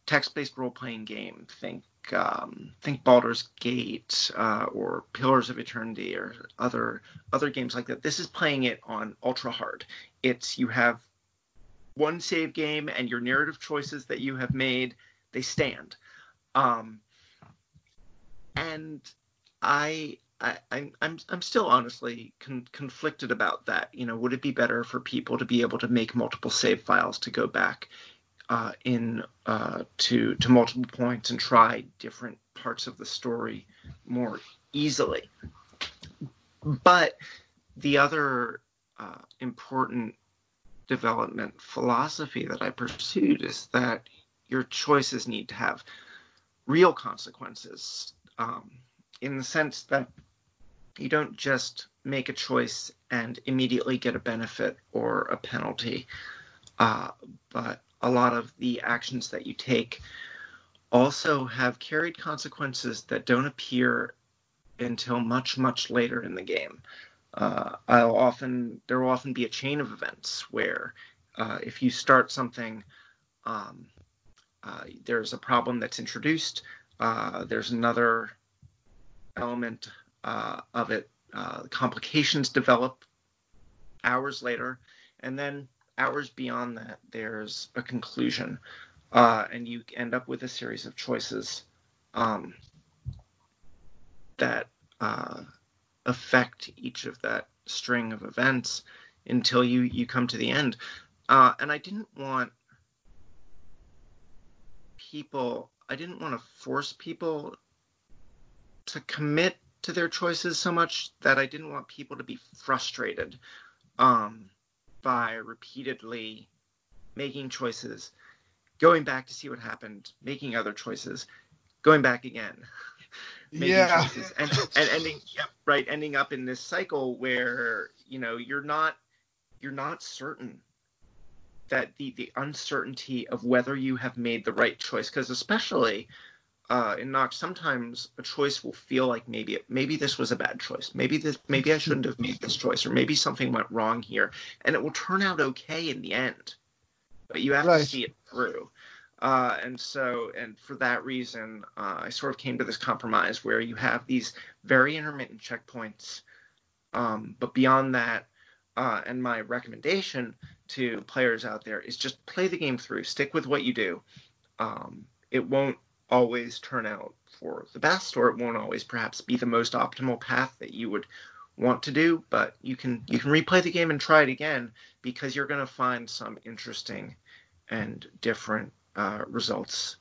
Speaker 2: text-based role-playing game. Think um, think Baldur's Gate uh, or Pillars of Eternity or other other games like that. This is playing it on ultra hard. It's you have one save game and your narrative choices that you have made they stand um, and I, I I'm I'm I'm still honestly con- conflicted about that. You know, would it be better for people to be able to make multiple save files to go back uh, in uh, to to multiple points and try different parts of the story more easily? But the other uh, important development philosophy that I pursued is that your choices need to have real consequences um, in the sense that you don't just make a choice and immediately get a benefit or a penalty, uh, but a lot of the actions that you take also have carried consequences that don't appear until much, much later in the game uh, I'll often there will often be a chain of events where uh, if you start something, um, uh, there's a problem that's introduced. Uh, there's another element uh, of it. Uh, complications develop hours later, and then hours beyond that, there's a conclusion, and you end up with a series of choices um, that affect each of that string of events until you you come to the end. Uh, and I didn't want people. I didn't want to force people to commit to their choices so much that I didn't want people to be frustrated um, by repeatedly making choices, going back to see what happened, making other choices, going back again.
Speaker 1: yeah.
Speaker 2: choices, and, and ending yep, right ending up in this cycle where you know you're not you're not certain that the the uncertainty of whether you have made the right choice because especially uh, in Noct, sometimes a choice will feel like maybe maybe this was a bad choice. Maybe this maybe I shouldn't have made this choice, or maybe something went wrong here, and it will turn out okay in the end. But you have
Speaker 1: Right.
Speaker 2: to see it through. Uh, and so, and for that reason, uh, I sort of came to this compromise where you have these very intermittent checkpoints. Um, but beyond that, uh, and my recommendation to players out there is just play the game through, stick with what you do. Um, it won't always turn out for the best, or it won't always perhaps be the most optimal path that you would want to do, but you can you can replay the game and try it again because you're going to find some interesting and different uh, results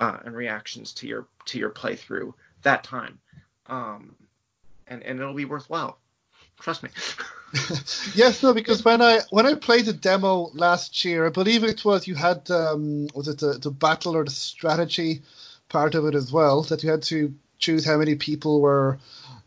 Speaker 2: uh, and reactions to your to your playthrough that time, um, and and it'll be worthwhile. Trust me.
Speaker 1: yes, no, because when I when I played the demo last year, I believe it was you had um, was it the, the battle or the strategy part of it as well that you had to choose how many people were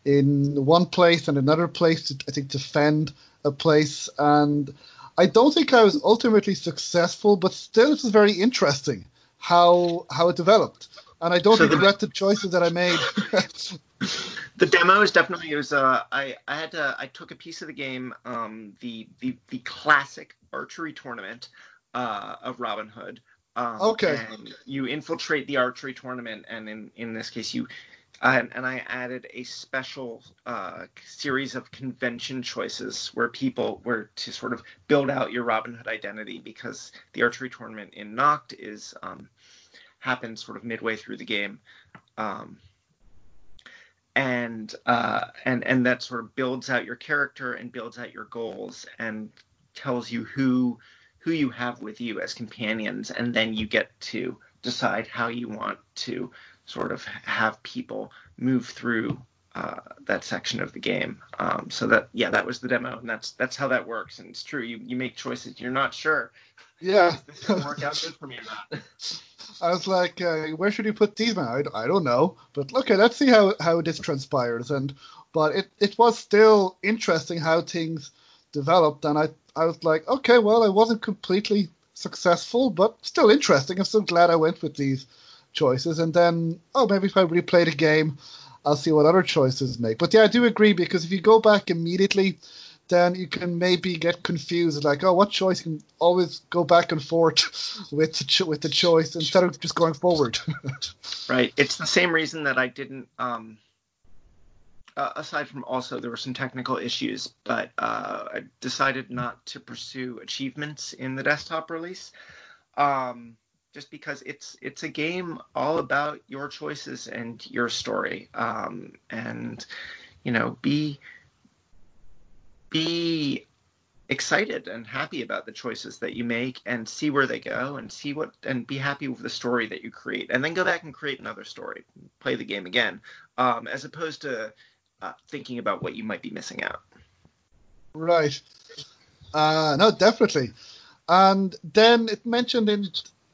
Speaker 1: in one place and another place to I think defend a place and I don't think I was ultimately successful, but still it was very interesting how how it developed. And I don't
Speaker 2: So the-
Speaker 1: regret the choices that I made.
Speaker 2: the demo is definitely it was uh I I had to I took a piece of the game um the the the classic archery tournament uh of Robin Hood um,
Speaker 1: Okay.
Speaker 2: and you infiltrate the archery tournament and in in this case you and, and I added a special uh, series of convention choices where people were to sort of build out your Robin Hood identity because the archery tournament in Noct is um, happens sort of midway through the game. Um, and uh, and and that sort of builds out your character and builds out your goals and tells you who who you have with you as companions, and then you get to decide how you want to sort of have people move through uh, that section of the game. Um, so that yeah, that was the demo, and that's that's how that works. And it's true, you you make choices, you're not sure
Speaker 1: yeah.
Speaker 2: this is gonna work out good for me or not.
Speaker 1: I was like, uh, where should you put these men? I, I don't know, but okay, let's see how, how this transpires. And but it, it was still interesting how things developed, and I I was like, okay, well, I wasn't completely successful, but still interesting. I'm so glad I went with these choices. And then, oh, maybe if I replay the game, I'll see what other choices make. But yeah, I do agree because if you go back immediately, then you can maybe get confused, like, oh, what choice? You can always go back and forth with the with the choice instead of just going forward.
Speaker 2: Right. It's the same reason that I didn't. Um, uh, aside from also there were some technical issues, but uh, I decided not to pursue achievements in the desktop release, um, just because it's it's a game all about your choices and your story, um, and you know be be excited and happy about the choices that you make and see where they go and see what and be happy with the story that you create and then go back and create another story play the game again um, as opposed to uh, thinking about what you might be missing out
Speaker 1: right. Uh, no, definitely. And then it mentioned in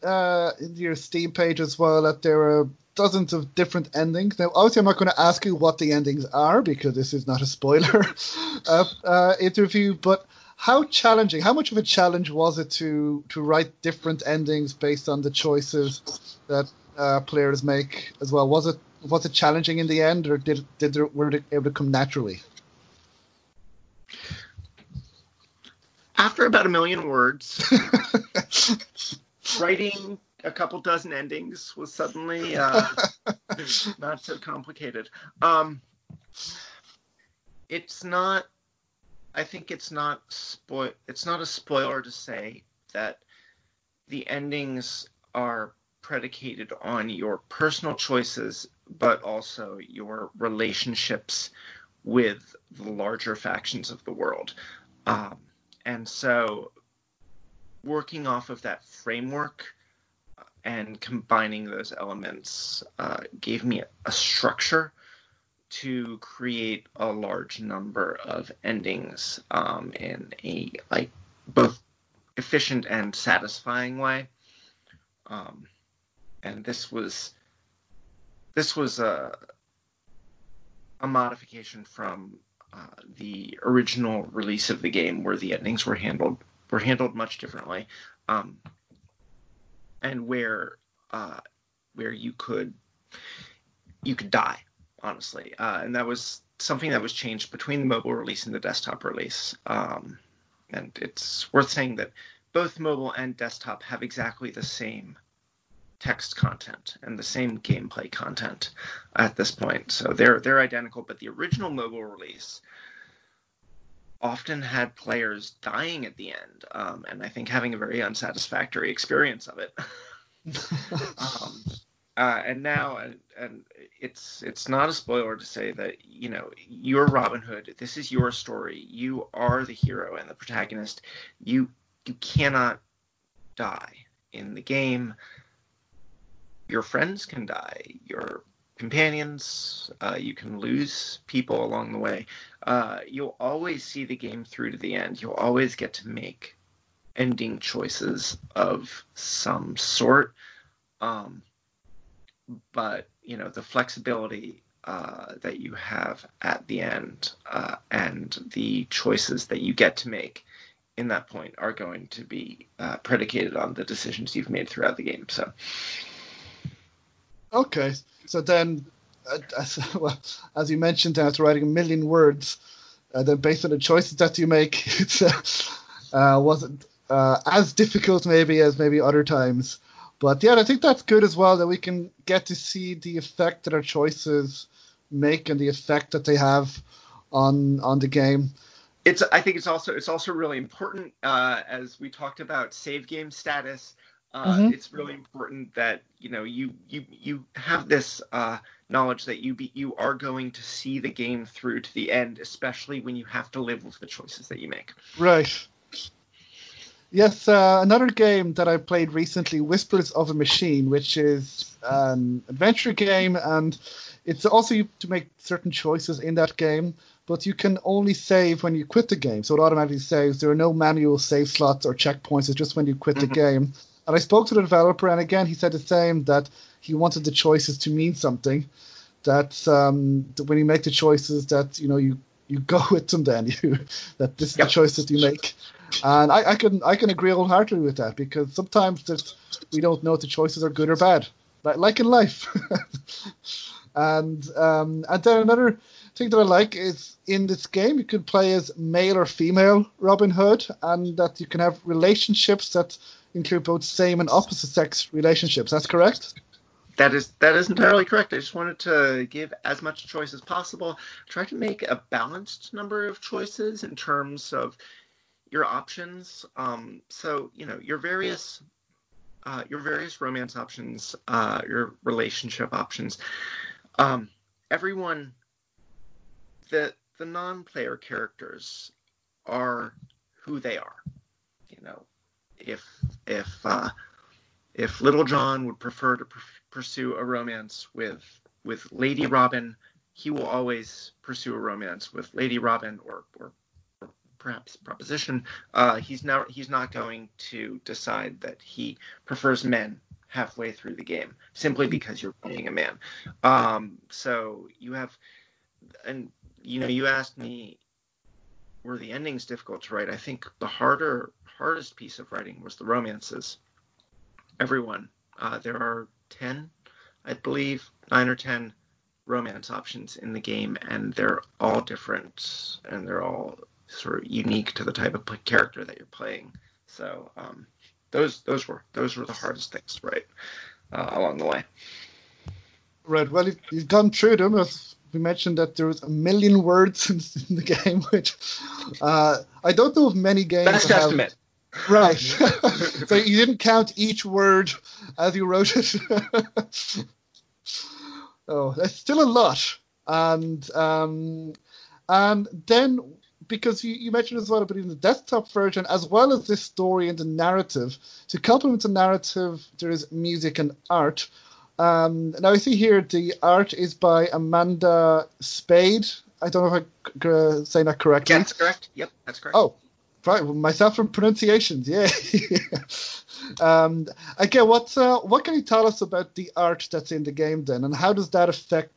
Speaker 1: uh, in your Steam page as well that there are dozens of different endings. Now, obviously, I'm not going to ask you what the endings are because this is not a spoiler uh, uh, interview. But how challenging? How much of a challenge was it to to write different endings based on the choices that uh, players make as well? Was it was it challenging in the end, or did did there, were they able to come naturally?
Speaker 2: after about a million words writing a couple dozen endings was suddenly uh, not so complicated. Um, it's not. I think it's not spoil. It's not a spoiler to say that the endings are predicated on your personal choices, but also your relationships with the larger factions of the world. Um, and so, working off of that framework and combining those elements uh, gave me a structure to create a large number of endings um, in a like both efficient and satisfying way. Um, and this was this was a a modification from uh, the original release of the game, where the endings were handled were handled much differently, um, and where uh, where you could you could die honestly, uh, and that was something that was changed between the mobile release and the desktop release. Um, and it's worth saying that both mobile and desktop have exactly the same text content and the same gameplay content at this point. So they're they're identical, but the original mobile release often had players dying at the end, um, and I think having a very unsatisfactory experience of it. um, uh, and now, and, and it's it's not a spoiler to say that you know you're Robin Hood. This is your story. You are the hero and the protagonist. You you cannot die in the game your friends can die, your companions, uh, you can lose people along the way. Uh, you'll always see the game through to the end. You'll always get to make ending choices of some sort. Um, but you know the flexibility uh, that you have at the end uh, and the choices that you get to make in that point are going to be uh, predicated on the decisions you've made throughout the game. So.
Speaker 1: Okay, so then, as, well, as you mentioned, after writing a million words, uh, then based on the choices that you make, it uh, wasn't uh, as difficult maybe as maybe other times. But yeah, I think that's good as well that we can get to see the effect that our choices make and the effect that they have on on the game.
Speaker 2: It's I think it's also it's also really important uh, as we talked about save game status uh, mm-hmm. It's really important that you know you you you have this uh, knowledge that you be you are going to see the game through to the end, especially when you have to live with the choices that you make.
Speaker 1: Right. Yes, uh, another game that I played recently, Whispers of a Machine, which is an adventure game, and it's also you to make certain choices in that game, but you can only save when you quit the game, so it automatically saves. There are no manual save slots or checkpoints. It's just when you quit mm-hmm. the game. And I spoke to the developer, and again, he said the same that he wanted the choices to mean something. That, um, that when you make the choices, that you know you you go with them. Then you that this is yep. the choices you make. And I, I can I can agree wholeheartedly with that because sometimes that we don't know if the choices are good or bad, like, like in life. and um, and then another thing that I like is in this game you can play as male or female Robin Hood, and that you can have relationships that include both same and opposite sex relationships. That's correct.
Speaker 2: That is that is entirely correct. I just wanted to give as much choice as possible. Try to make a balanced number of choices in terms of your options. Um, so you know your various uh, your various romance options, uh, your relationship options. Um, everyone, the the non-player characters are who they are. You know, if if uh, if Little John would prefer to pr- pursue a romance with with Lady Robin, he will always pursue a romance with Lady Robin or or, perhaps proposition. Uh, he's not he's not going to decide that he prefers men halfway through the game simply because you're playing a man. Um, so you have and you know you asked me were the endings difficult to write? I think the harder hardest piece of writing was the romances. Everyone, uh, there are ten, I believe, nine or ten romance options in the game, and they're all different, and they're all sort of unique to the type of character that you're playing. So, um, those those were those were the hardest things, right, uh, along the way.
Speaker 1: Right. Well, you've, you've gone through them. As we mentioned that there was a million words in, in the game, which uh, I don't know of many games.
Speaker 2: Best
Speaker 1: that have-
Speaker 2: estimate.
Speaker 1: Right. so you didn't count each word as you wrote it. oh, that's still a lot. And um, and then because you, you mentioned as well but in the desktop version, as well as this story and the narrative, to complement the narrative, there is music and art. Um, now I see here the art is by Amanda Spade. I don't know if I'm uh, saying that correctly.
Speaker 2: Yeah, that's correct. Yep, that's correct.
Speaker 1: Oh, right. Myself from pronunciations. Yeah. um, again, what's uh, what can you tell us about the art that's in the game then, and how does that affect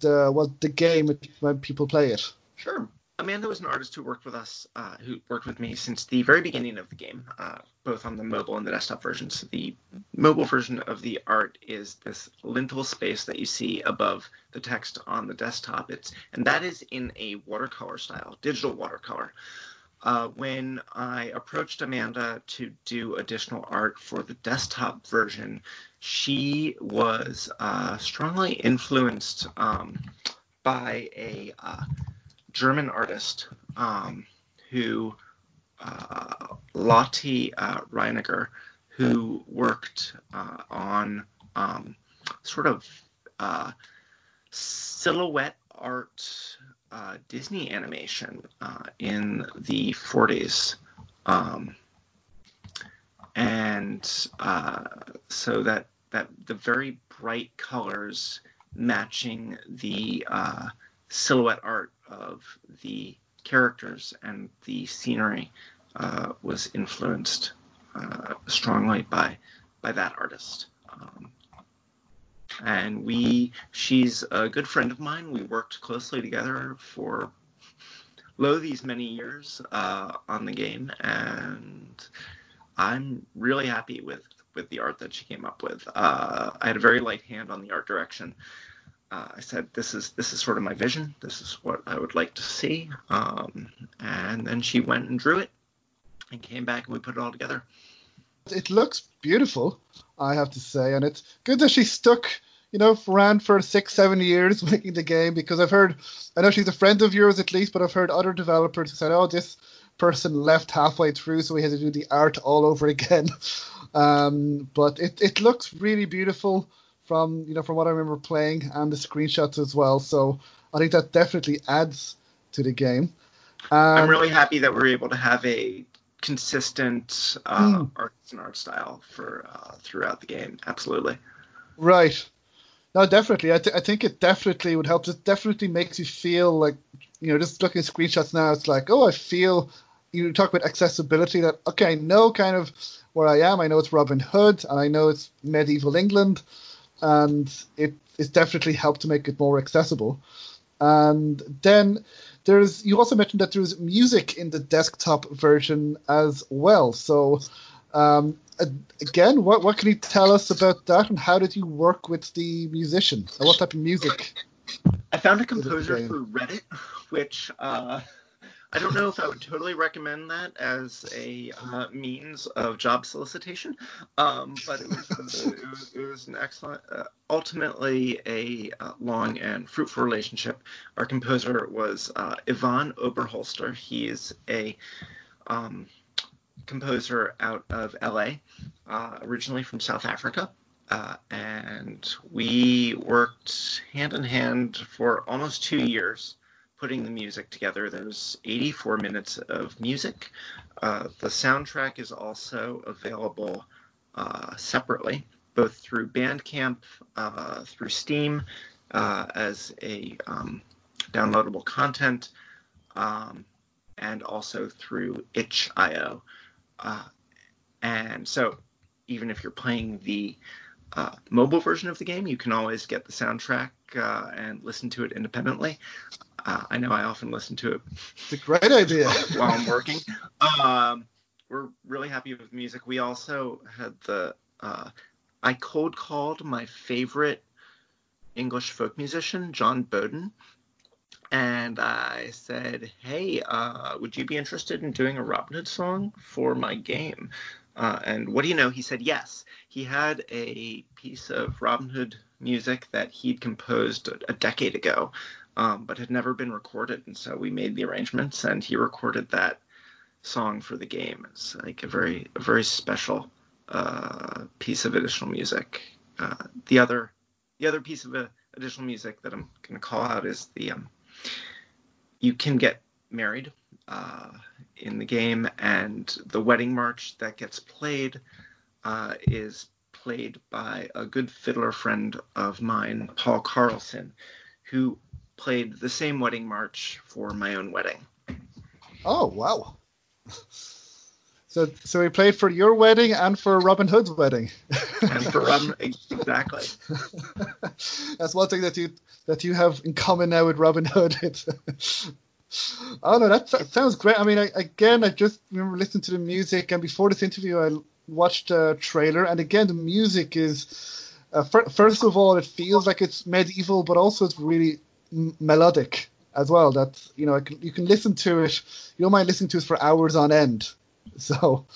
Speaker 1: the what the game when people play it?
Speaker 2: Sure. Amanda was an artist who worked with us, uh, who worked with me since the very beginning of the game, uh, both on the mobile and the desktop versions. The mobile version of the art is this lintel space that you see above the text on the desktop. It's and that is in a watercolor style, digital watercolor. Uh, when I approached Amanda to do additional art for the desktop version, she was uh, strongly influenced um, by a uh, German artist um, who, uh, Lotte uh, Reiniger, who worked uh, on um, sort of silhouette art uh, Disney animation uh, in the 40s. Um, and uh, so that that the very bright colors matching the uh, silhouette art of the characters and the scenery uh, was influenced strongly by by that artist. Um, and we, she's a good friend of mine. We worked closely together for lo these many years uh, on the game, and I'm really happy with with the art that she came up with. Uh, I had a very light hand on the art direction uh, I said, "This is this is sort of my vision. This is what I would like to see." Um, and then she went and drew it, and came back, and we put it all together.
Speaker 1: It looks beautiful, I have to say, and it's good that she stuck, you know, ran for six, seven years making the game because I've heard, I know she's a friend of yours at least, but I've heard other developers who said, "Oh, this person left halfway through, so we had to do the art all over again." Um, but it it looks really beautiful from you know from what I remember playing and the screenshots as well. So I think that definitely adds to the game. Um,
Speaker 2: I'm really happy that we're able to have a consistent uh, mm. art and art style for uh, throughout the game. Absolutely.
Speaker 1: Right. No, definitely. I, th- I think it definitely would help. It definitely makes you feel like you know just looking at screenshots now. It's like oh, I feel. You talk about accessibility. That okay, I know kind of where I am. I know it's Robin Hood, and I know it's medieval England and it it's definitely helped to make it more accessible. And then there's you also mentioned that there's music in the desktop version as well. So um, again, what what can you tell us about that, and how did you work with the musician? Or what type of music?
Speaker 2: I found a composer through Reddit, which uh, I don't know if I would totally recommend that as a uh, means of job solicitation, um, but it was, uh, it, was, it was, an excellent, uh, ultimately a uh, long and fruitful relationship. Our composer was uh, Ivan Oberholster. He is a um, composer out of LA, uh, originally from South Africa. and we worked hand in hand for almost two years putting the music together. There's 84 minutes of music. Uh, the soundtrack is also available uh, separately, both through Bandcamp, uh, through Steam, uh, as a um, downloadable content, um, and also through itch.io. Uh, and so, even if you're playing the uh, mobile version of the game, you can always get the soundtrack uh, and listen to it independently. Uh, I know I often listen to it.
Speaker 1: It's a great idea
Speaker 2: while I'm working. Um, we're really happy with music. We also had the uh, I cold called my favorite English folk musician, Jon Boden, and I said, "Hey, uh, would you be interested in doing a Robin Hood song for my game?" Uh, and what do you know? He said yes. He had a piece of Robin Hood music that he'd composed a, a decade ago, um, but had never been recorded. And so we made the arrangements, and he recorded that song for the game. It's like a very, a very special uh, piece of additional music. Uh, the other, the other piece of uh, additional music that I'm going to call out is the um, you can get married uh, in the game, and the wedding march that gets played uh, is played by a good fiddler friend of mine, Paul Carlson, who played the same wedding march for my own wedding.
Speaker 1: Oh wow! So, so he played for your wedding and for Robin Hood's wedding.
Speaker 2: and for Robin, exactly.
Speaker 1: That's one thing that you that you have in common now with Robin Hood. Oh no, that, sounds great. I mean, I, again, I just remember listening to the music, and before this interview, I watched a trailer, and again, the music is. Uh, first of all, it feels like it's medieval, but also it's really m- melodic as well. That you know, you can listen to it. You don't mind listening to it for hours on end. So,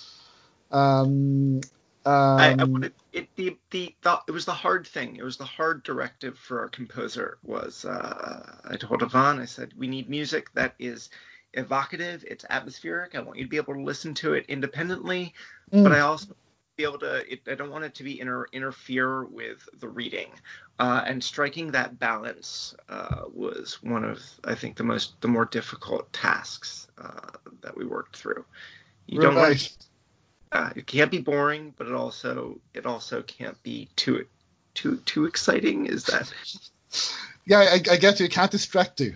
Speaker 1: um, um,
Speaker 2: I, I wanted it the, the, the it was the hard thing. It was the hard directive for our composer. Was uh, I told Ivan, I said we need music that is evocative. It's atmospheric. I want you to be able to listen to it independently, mm. but I also be able to. It, I don't want it to be inter, interfere with the reading. Uh, and striking that balance uh, was one of I think the most the more difficult tasks uh, that we worked through. You right. don't want uh, it can't be boring, but it also it also can't be too too too exciting. Is that?
Speaker 1: yeah, I, I get you. It can't distract you.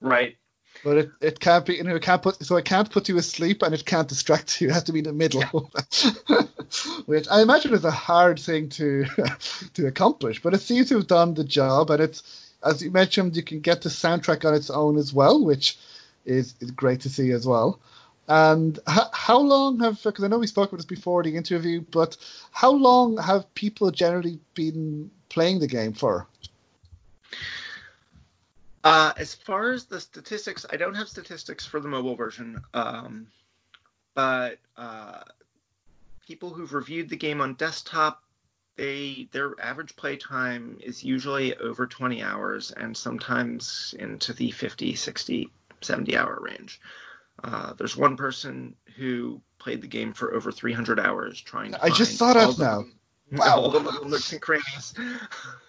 Speaker 2: Right.
Speaker 1: But it, it can't be you know it can't put so it can't put you asleep and it can't distract you. It has to be in the middle, yeah. which I imagine is a hard thing to to accomplish. But it seems to have done the job, and it's as you mentioned, you can get the soundtrack on its own as well, which is, is great to see as well. And how long have, because I know we spoke about this before the interview, but how long have people generally been playing the game for?
Speaker 2: Uh, as far as the statistics, I don't have statistics for the mobile version, um, but uh, people who've reviewed the game on desktop, they their average play time is usually over 20 hours and sometimes into the 50, 60, 70 hour range. Uh, there's one person who played the game for over 300 hours trying to.
Speaker 1: I just thought of now.
Speaker 2: Wow. All the little nooks and crannies.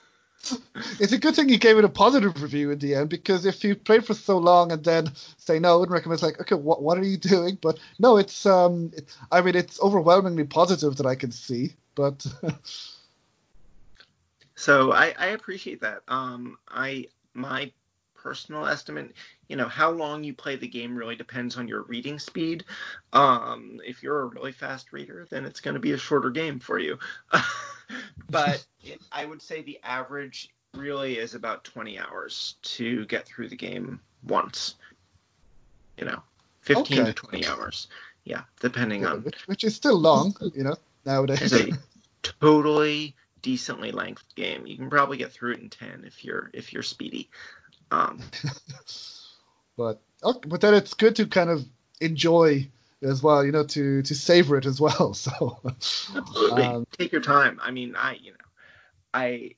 Speaker 1: it's a good thing you gave it a positive review in the end because if you played for so long and then say no, would recommend it's like, okay, what what are you doing? But no, it's um, it, I mean, it's overwhelmingly positive that I can see, but.
Speaker 2: so I, I appreciate that. Um, I my personal estimate. You know, how long you play the game really depends on your reading speed. Um, if you're a really fast reader, then it's going to be a shorter game for you. but it, I would say the average really is about 20 hours to get through the game once. You know, 15 okay. to 20 hours. Yeah, depending yeah, on.
Speaker 1: Which, which, is still long, you know, nowadays.
Speaker 2: It's a totally decently length game. You can probably get through it in 10 if you're if you're speedy. Um,
Speaker 1: but okay, but then it's good to kind of enjoy as well, you know, to to savor it as well. So
Speaker 2: absolutely, um, take your time. I mean, I you know, I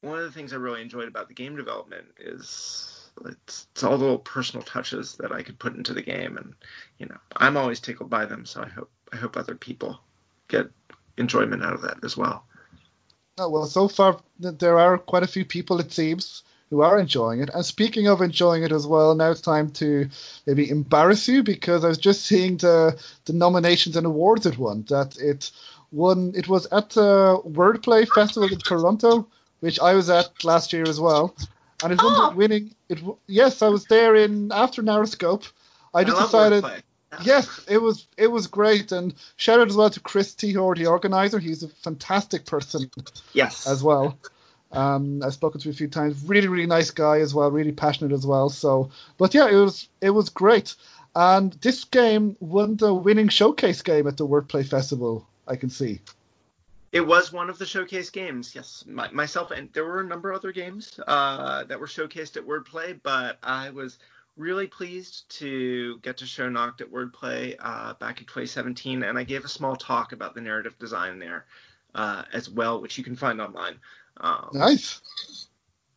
Speaker 2: one of the things I really enjoyed about the game development is it's, it's all the little personal touches that I could put into the game, and you know, I'm always tickled by them. So I hope I hope other people get enjoyment out of that as well.
Speaker 1: Oh, well, so far there are quite a few people, it seems, who are enjoying it. And speaking of enjoying it as well, now it's time to maybe embarrass you because I was just seeing the the nominations and awards it won. That it won. It was at the Wordplay Festival in Toronto, which I was at last year as well, and it oh. winning. It yes, I was there in after NarraScope. I just I decided. Yes, it was it was great, and shout out as well to Chris Tehor, the organizer. He's a fantastic person.
Speaker 2: Yes,
Speaker 1: as well. Um, I've spoken to him a few times. Really, really nice guy as well. Really passionate as well. So, but yeah, it was it was great. And this game won the winning showcase game at the Wordplay Festival. I can see.
Speaker 2: It was one of the showcase games. Yes, My, myself and there were a number of other games uh, that were showcased at Wordplay, but I was really pleased to get to show Nocked at Wordplay uh, back in 2017, and I gave a small talk about the narrative design there uh, as well, which you can find online.
Speaker 1: Um, nice.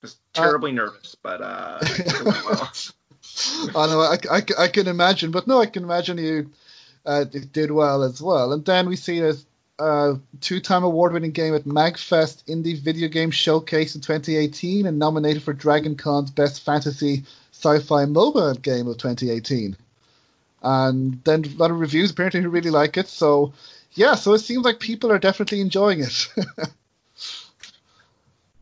Speaker 2: Was terribly uh, nervous, but uh,
Speaker 1: well. I know I, I, I, can imagine, but no, I can imagine you uh, did well as well. And then we see a uh, two-time award-winning game at Magfest Indie Video Game Showcase in 2018, and nominated for Dragon Con's Best Fantasy Sci-Fi mobile game of 2018. And then a lot of reviews apparently who really like it. So yeah, so it seems like people are definitely enjoying it.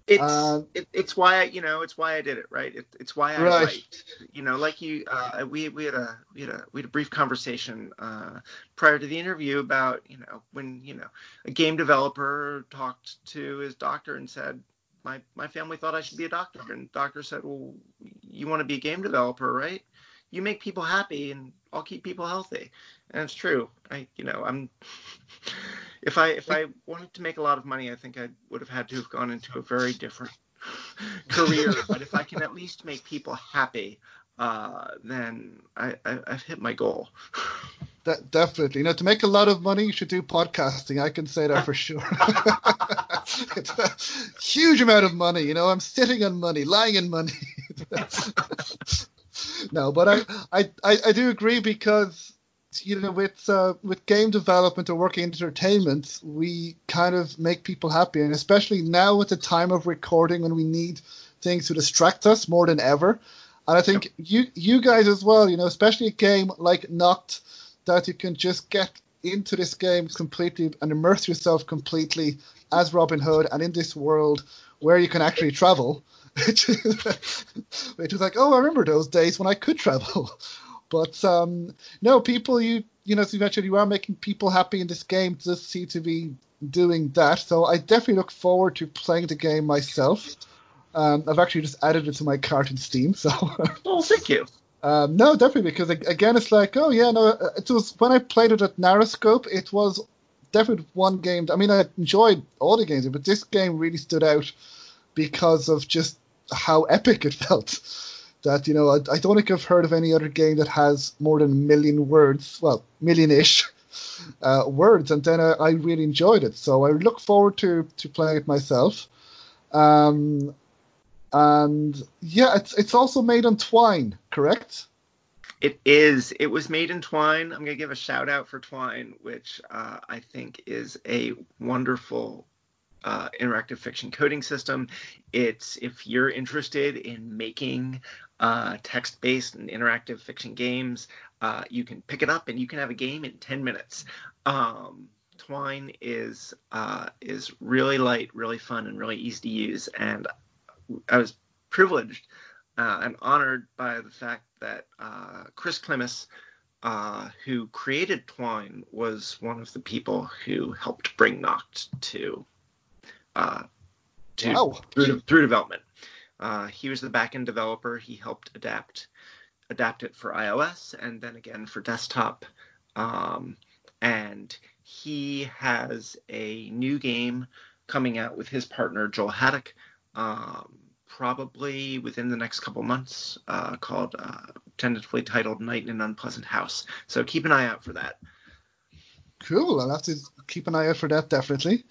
Speaker 2: it's uh, it, it's why I, you know it's why I did it right. It, it's why I right. write. You know, like you, uh, we we had a we had a we had a brief conversation uh, prior to the interview about you know when you know a game developer talked to his doctor and said my my family thought I should be a doctor and doctor said well you want to be a game developer right you make people happy and I'll keep people healthy. And it's true. I, you know, I'm, if I, if I wanted to make a lot of money, I think I would have had to have gone into a very different career. but if I can at least make people happy, uh, then I, I, have hit my goal.
Speaker 1: That, definitely. You know, to make a lot of money, you should do podcasting. I can say that for sure. it's a huge amount of money. You know, I'm sitting on money, lying in money no, but I, I, I, I do agree because you know with uh, with game development or working entertainment, we kind of make people happy, and especially now at the time of recording when we need things to distract us more than ever. And I think you you guys as well, you know, especially a game like Nocked, that you can just get into this game completely and immerse yourself completely as Robin Hood and in this world where you can actually travel which, which was like, oh, I remember those days when I could travel. But um, no, people, you you know, as you mentioned, you are making people happy in this game. Does seem to be doing that. So I definitely look forward to playing the game myself. Um, I've actually just added it to my cart in Steam. So.
Speaker 2: oh, thank you.
Speaker 1: Um, no, definitely because again, it's like, oh yeah, no, it was when I played it at NarraScope, it was definitely one game. I mean, I enjoyed all the games, but this game really stood out because of just how epic it felt. That you know, I, I don't think I've heard of any other game that has more than a million words, well, million-ish uh, words, and then I, I, really enjoyed it. So I look forward to to playing it myself. Um, and yeah, it's it's also made on Twine, correct?
Speaker 2: It is. It was made in Twine. I'm gonna give a shout out for Twine, which uh, I think is a wonderful uh, interactive fiction coding system. It's if you're interested in making uh, text-based and interactive fiction games, uh, you can pick it up and you can have a game in 10 minutes. Um, Twine is uh, is really light, really fun, and really easy to use. And I was privileged uh, and honored by the fact that uh, Chris Klimas, uh, who created Twine, was one of the people who helped bring Nocked to uh, to, wow. through, through development. Uh, he was the backend developer. He helped adapt adapt it for iOS and then again for desktop. Um, and he has a new game coming out with his partner Joel Haddock, um, probably within the next couple months, uh, called uh, tentatively titled Night in an Unpleasant House. So keep an eye out for that.
Speaker 1: Cool. I'll have to keep an eye out for that definitely.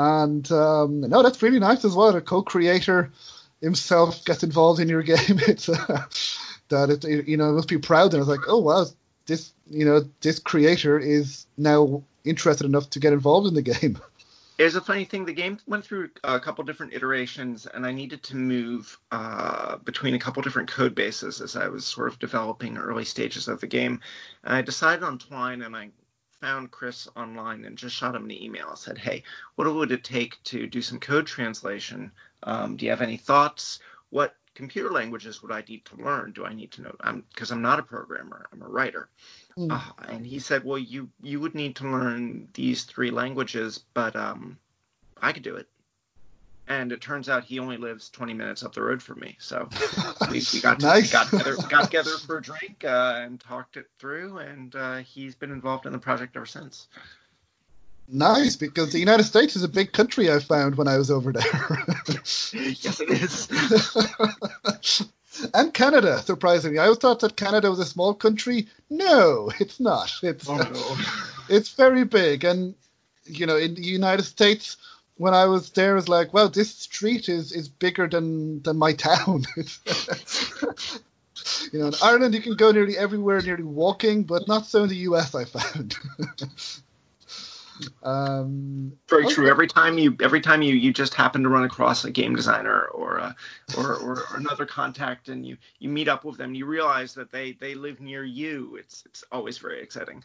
Speaker 1: And um, no, that's really nice as well. A co-creator himself gets involved in your game. It's uh, that it you know must be proud. And I was like, oh wow, this you know this creator is now interested enough to get involved in the game.
Speaker 2: It's a funny thing. The game went through a couple different iterations, and I needed to move uh, between a couple different code bases as I was sort of developing early stages of the game. And I decided on Twine, and I found Chris online and just shot him an email. I said, "Hey, what would it take to do some code translation? Um, do you have any thoughts? What computer languages would I need to learn? Do I need to know? Because I'm, I'm, not a programmer. I'm a writer." Mm. Uh, and he said, "Well, you you would need to learn these three languages, but um, I could do it." And it turns out he only lives 20 minutes up the road from me. So we, we got to, nice. we got together, got together for a drink uh, and talked it through, and uh, he's been involved in the project ever since.
Speaker 1: Nice, because the United States is a big country. I found when I was over there.
Speaker 2: yes, it is.
Speaker 1: and Canada, surprisingly. I always thought that Canada was a small country. No, it's not. It's
Speaker 2: Oh, no.
Speaker 1: it's very big, and you know, in the United States, when I was there, it was like, well, this street is is bigger than than my town. you know, in Ireland, you can go nearly everywhere, nearly walking, but not so in the US. I found. um,
Speaker 2: Very
Speaker 1: Okay.
Speaker 2: true. Every time you, every time you, you just happen to run across a game designer or a, or, or another contact, and you, you meet up with them, you realize that they, they live near you. It's, it's always very exciting.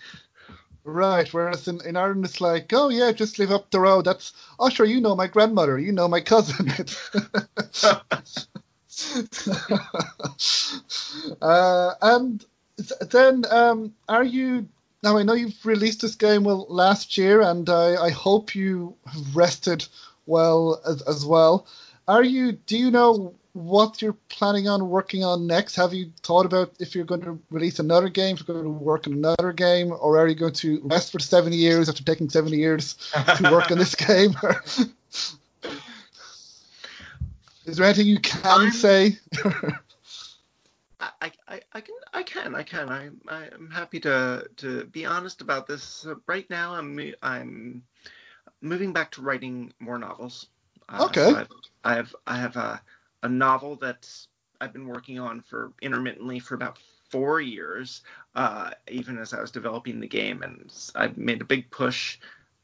Speaker 1: Right, whereas in, in Ireland it's like, oh yeah, just live up the road. That's oh sure, you know my grandmother, you know my cousin. uh, and then, um, are you now? I know you've released this game well last year, and I, I hope you have rested well as, as well. Are you? Do you know what you're planning on working on next? Have you thought about if you're going to release another game, if you're going to work on another game, or are you going to rest for 70 years after taking 70 years to work on this game? Is there anything you can
Speaker 2: I'm-
Speaker 1: say?
Speaker 2: I, I, I can I can I can I I'm happy to to be honest about this. Uh, right now I'm I'm moving back to writing more novels. Uh,
Speaker 1: Okay.
Speaker 2: so I've, I have I have a a novel that I've been working on for intermittently for about four years, uh, even as I was developing the game, and I've made a big push.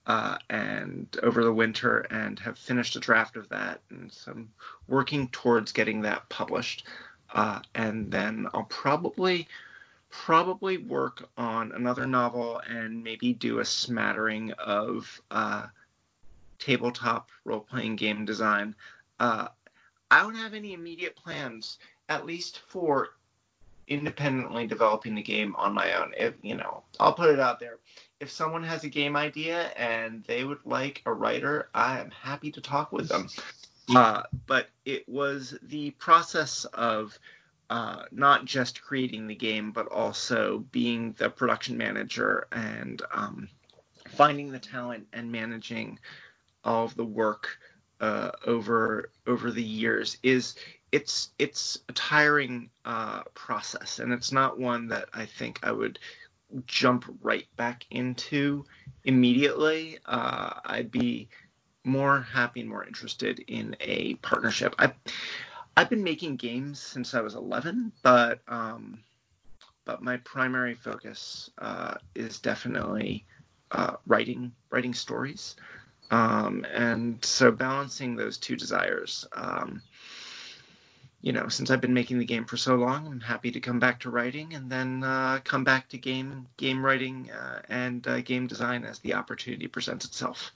Speaker 2: Uh, and over the winter, and have finished a draft of that, and so I'm working towards getting that published uh, and then I'll probably probably work on another novel and maybe do a smattering of uh, tabletop role-playing game design. Uh, I don't have any immediate plans, at least for independently developing the game on my own. If you know, I'll put it out there. If someone has a game idea and they would like a writer, I am happy to talk with them. Uh, but it was the process of uh, not just creating the game, but also being the production manager and um, finding the talent and managing all of the work uh, over over the years is it's it's a tiring uh, process, and it's not one that I think I would jump right back into immediately. Uh, I'd be more happy and more interested in a partnership. I I've been making games since I was 11, but um, but my primary focus uh, is definitely uh, writing writing stories, um, and so balancing those two desires. Um, you know, since I've been making the game for so long, I'm happy to come back to writing and then uh, come back to game game writing uh, and uh, game design as the opportunity presents itself.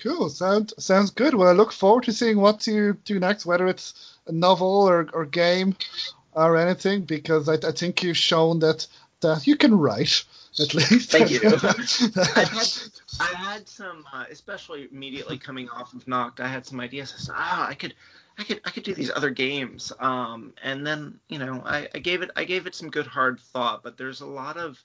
Speaker 1: Cool. Sound sounds good. Well, I look forward to seeing what you do next, whether it's a novel or, or game or anything, because I, I think you've shown that that you can write at least.
Speaker 2: Thank you. I've had, I had some, uh, especially immediately coming off of Nocked, I had some ideas. I said, ah, I could, I could, I could do these other games. Um, and then, you know, I, I gave it, I gave it some good hard thought. But there's a lot of,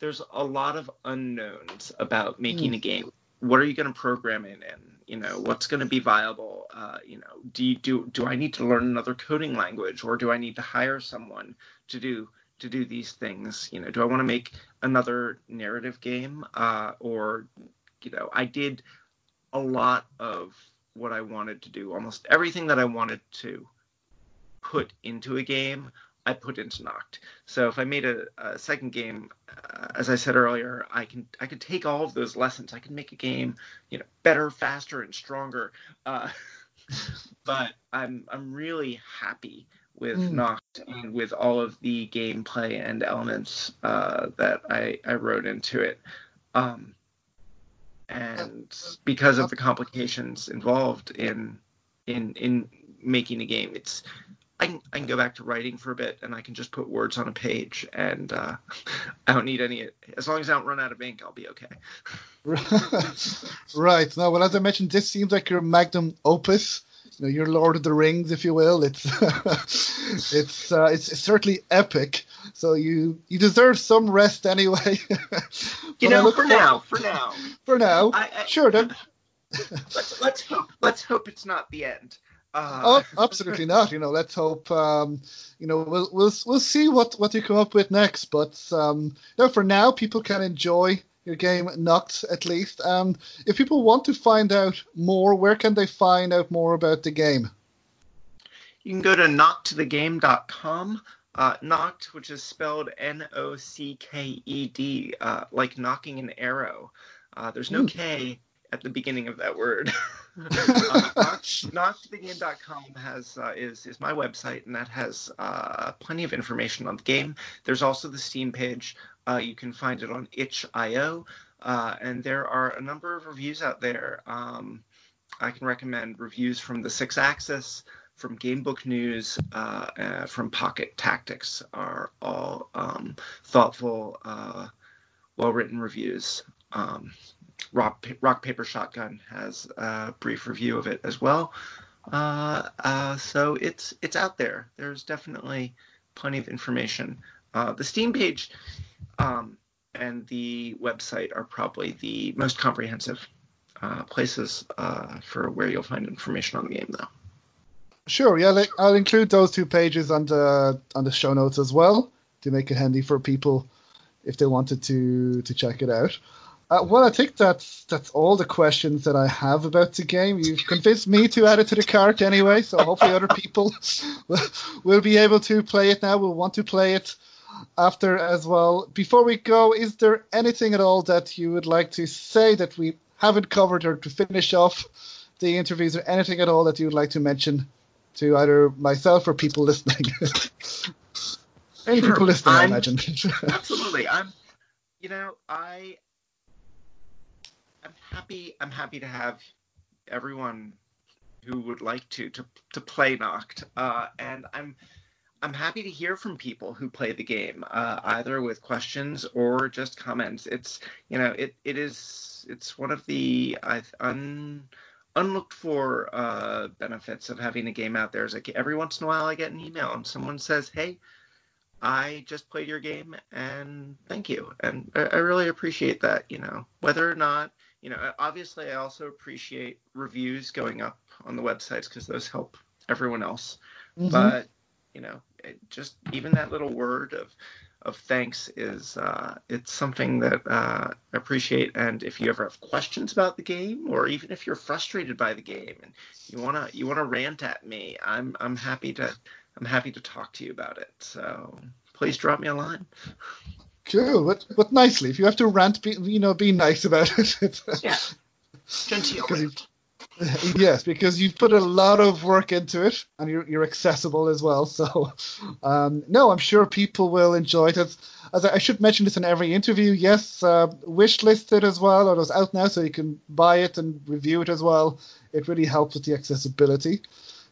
Speaker 2: there's a lot of unknowns about making
Speaker 1: Mm.
Speaker 2: a game. What are you going to program it in? You know, what's going to be viable? Uh, you know, do you do, do I need to learn another coding language, or do I need to hire someone to do to do these things? You know, do I want to make another narrative game? Uh, or you know i did a lot of what i wanted to do almost everything that i wanted to put into a game i put into Nocked. So if i made a, a second game uh, as i said earlier i can i could take all of those lessons. I can make a game you know better faster and stronger. Uh, but i'm i'm really happy with
Speaker 1: Mm.
Speaker 2: Nocked and with all of the gameplay and elements uh, that I, I wrote into it. Um, and because of the complications involved in in in making a game, it's I can, I can go back to writing for a bit and I can just put words on a page and uh, I don't need any as long as I don't run out of ink, I'll be okay.
Speaker 1: right. Now, well, as I mentioned, this seems like your magnum opus. You know, your Lord of the Rings, if you will. It's it's uh, it's certainly epic. So you you deserve some rest anyway.
Speaker 2: You know, for now, for now.
Speaker 1: For now,
Speaker 2: I, I,
Speaker 1: sure then.
Speaker 2: let's let's hope let's hope it's not the end. Uh,
Speaker 1: oh, absolutely not. You know, let's hope. Um, you know, we'll we'll we'll see what what you come up with next. But um, you know, for now, people can enjoy your game Nocked at least. And if people want to find out more, where can they find out more about the game?
Speaker 2: You can go to nockedthegame.com. Uh, Nocked, which is spelled N-O-C-K-E-D, uh, like knocking an arrow. Uh, there's no K at the beginning of that word. uh, nockedthegame.com has uh, is is my website, and that has uh, plenty of information on the game. There's also the Steam page. Uh, you can find it on itch.io, uh, and there are a number of reviews out there. Um, I can recommend reviews from the SixthAxis, from Gamebook News, uh, uh, from Pocket Tactics are all um, thoughtful, uh, well-written reviews. Um, Rock, Rock Paper Shotgun has a brief review of it as well. Uh, uh, so it's it's out there. There's definitely plenty of information. Uh, the Steam page um, and the website are probably the most comprehensive uh, places uh, for where you'll find information on the game, though.
Speaker 1: Sure, yeah, I'll include those two pages on the on the show notes as well to make it handy for people if they wanted to to check it out. Uh, well, I think that's that's all the questions that I have about the game. You've convinced me to add it to the cart anyway, so hopefully other people will, will be able to play it now. Will want to play it after as well. Before we go, is there anything at all that you would like to say that we haven't covered, or to finish off the interviews, or anything at all that you would like to mention to either myself or people listening? Any
Speaker 2: Sure.
Speaker 1: people listening, I
Speaker 2: I'm-
Speaker 1: imagine.
Speaker 2: Absolutely, I'm. You know, I. I'm happy. I'm happy to have everyone who would like to to to play Nocked, uh, and I'm. I'm happy to hear from people who play the game, uh, either with questions or just comments. It's you know it, it is it's one of the un, unlooked for uh, benefits of having a game out there. Is like every once in a while I get an email and someone says, "Hey, I just played your game and thank you. And I really appreciate that, you know, whether or not, you know, obviously I also appreciate reviews going up on the websites because those help everyone else.
Speaker 1: Mhm.
Speaker 2: But, you know, it just even that little word of, of thanks is uh, it's something that uh, I appreciate. And if you ever have questions about the game, or even if you're frustrated by the game and you wanna you wanna rant at me, I'm I'm happy to I'm happy to talk to you about it. So please drop me a line.
Speaker 1: Cool, but but nicely. If you have to rant, be, you know, be nice about it.
Speaker 2: Yeah. Genteel.
Speaker 1: Yes, because you've put a lot of work into it, and you're you're accessible as well. So, um, no, I'm sure people will enjoy it. As, as I, I should mention this in every interview. Yes, uh, wish listed as well, or it's out now, so you can buy it and review it as well. It really helps with the accessibility.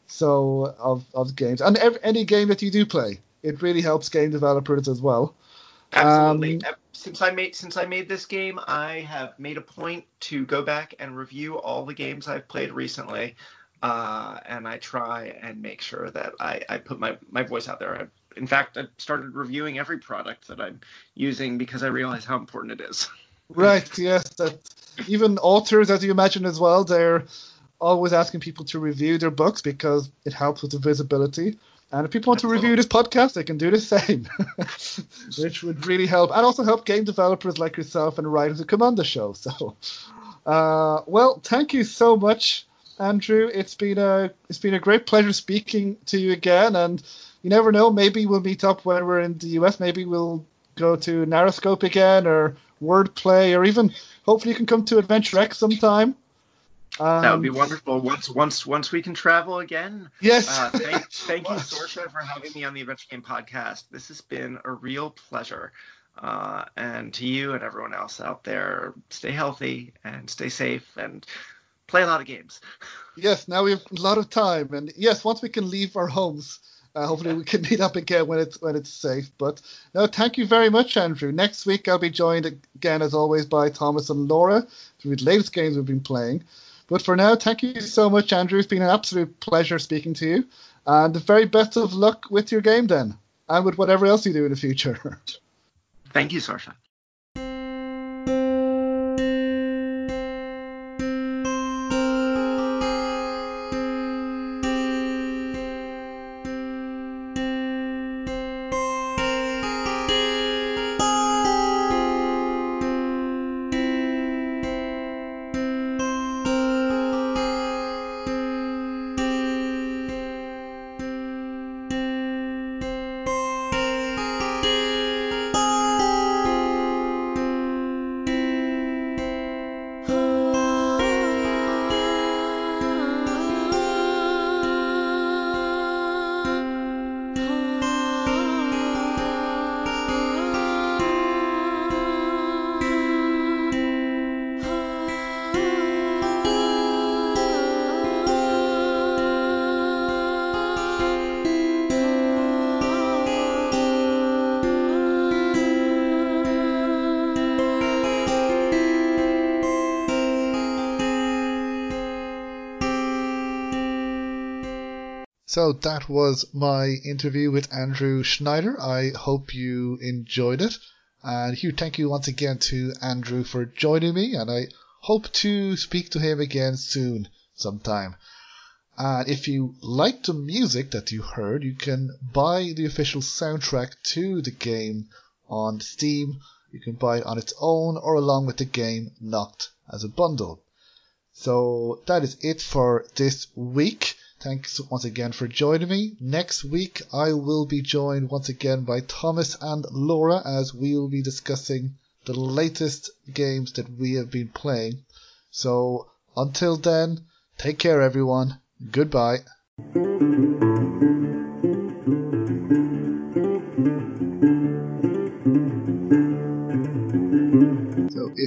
Speaker 1: So of of games and ev- any game that you do play, it really helps game developers as well.
Speaker 2: Absolutely.
Speaker 1: Um,
Speaker 2: since I made since I made this game, I have made a point to go back and review all the games I've played recently, uh, and I try and make sure that I, I put my, my voice out there. I, in fact, I started reviewing every product that I'm using because I realize how important it is.
Speaker 1: Right, yes. That even authors, as you imagine as well, they're always asking people to review their books because it helps with the visibility. And if people want to review this podcast, they can do the same, which would really help, and also help game developers like yourself and writers who come on the show. So, uh, well, thank you so much, Andrew. It's been a it's been a great pleasure speaking to you again, and you never know, maybe we'll meet up when we're in the US. Maybe we'll go to NarraScope again, or Wordplay, or even hopefully you can come to Adventure X sometime. Um,
Speaker 2: that would be wonderful. Once once once we can travel again.
Speaker 1: Yes.
Speaker 2: Uh, thank, thank you, Sorsha, for having me on the Adventure Game Podcast. This has been a real pleasure. Uh, and to you and everyone else out there, stay healthy and stay safe and play a lot of games.
Speaker 1: Yes, now we have a lot of time, and yes, once we can leave our homes, uh, hopefully we can meet up again when it's when it's safe. But no, thank you very much, Andrew. Next week I'll be joined again, as always, by Thomas and Laura read the latest games we've been playing. But for now, thank you so much, Andrew. It's been an absolute pleasure speaking to you, and the very best of luck with your game then, and with whatever else you do in the future.
Speaker 2: Thank you, Sorsha.
Speaker 3: So that was my interview with Andrew Schneider. I hope you enjoyed it. And huge thank you once again to Andrew for joining me, and I hope to speak to him again soon, sometime. And if you like the music that you heard, you can buy the official soundtrack to the game on Steam. You can buy it on its own or along with the game Nocked as a bundle. So that is it for this week. Thanks once again for joining me. Next week, I will be joined once again by Thomas and Laura as we will be discussing the latest games that we have been playing. So until then, take care, everyone. Goodbye.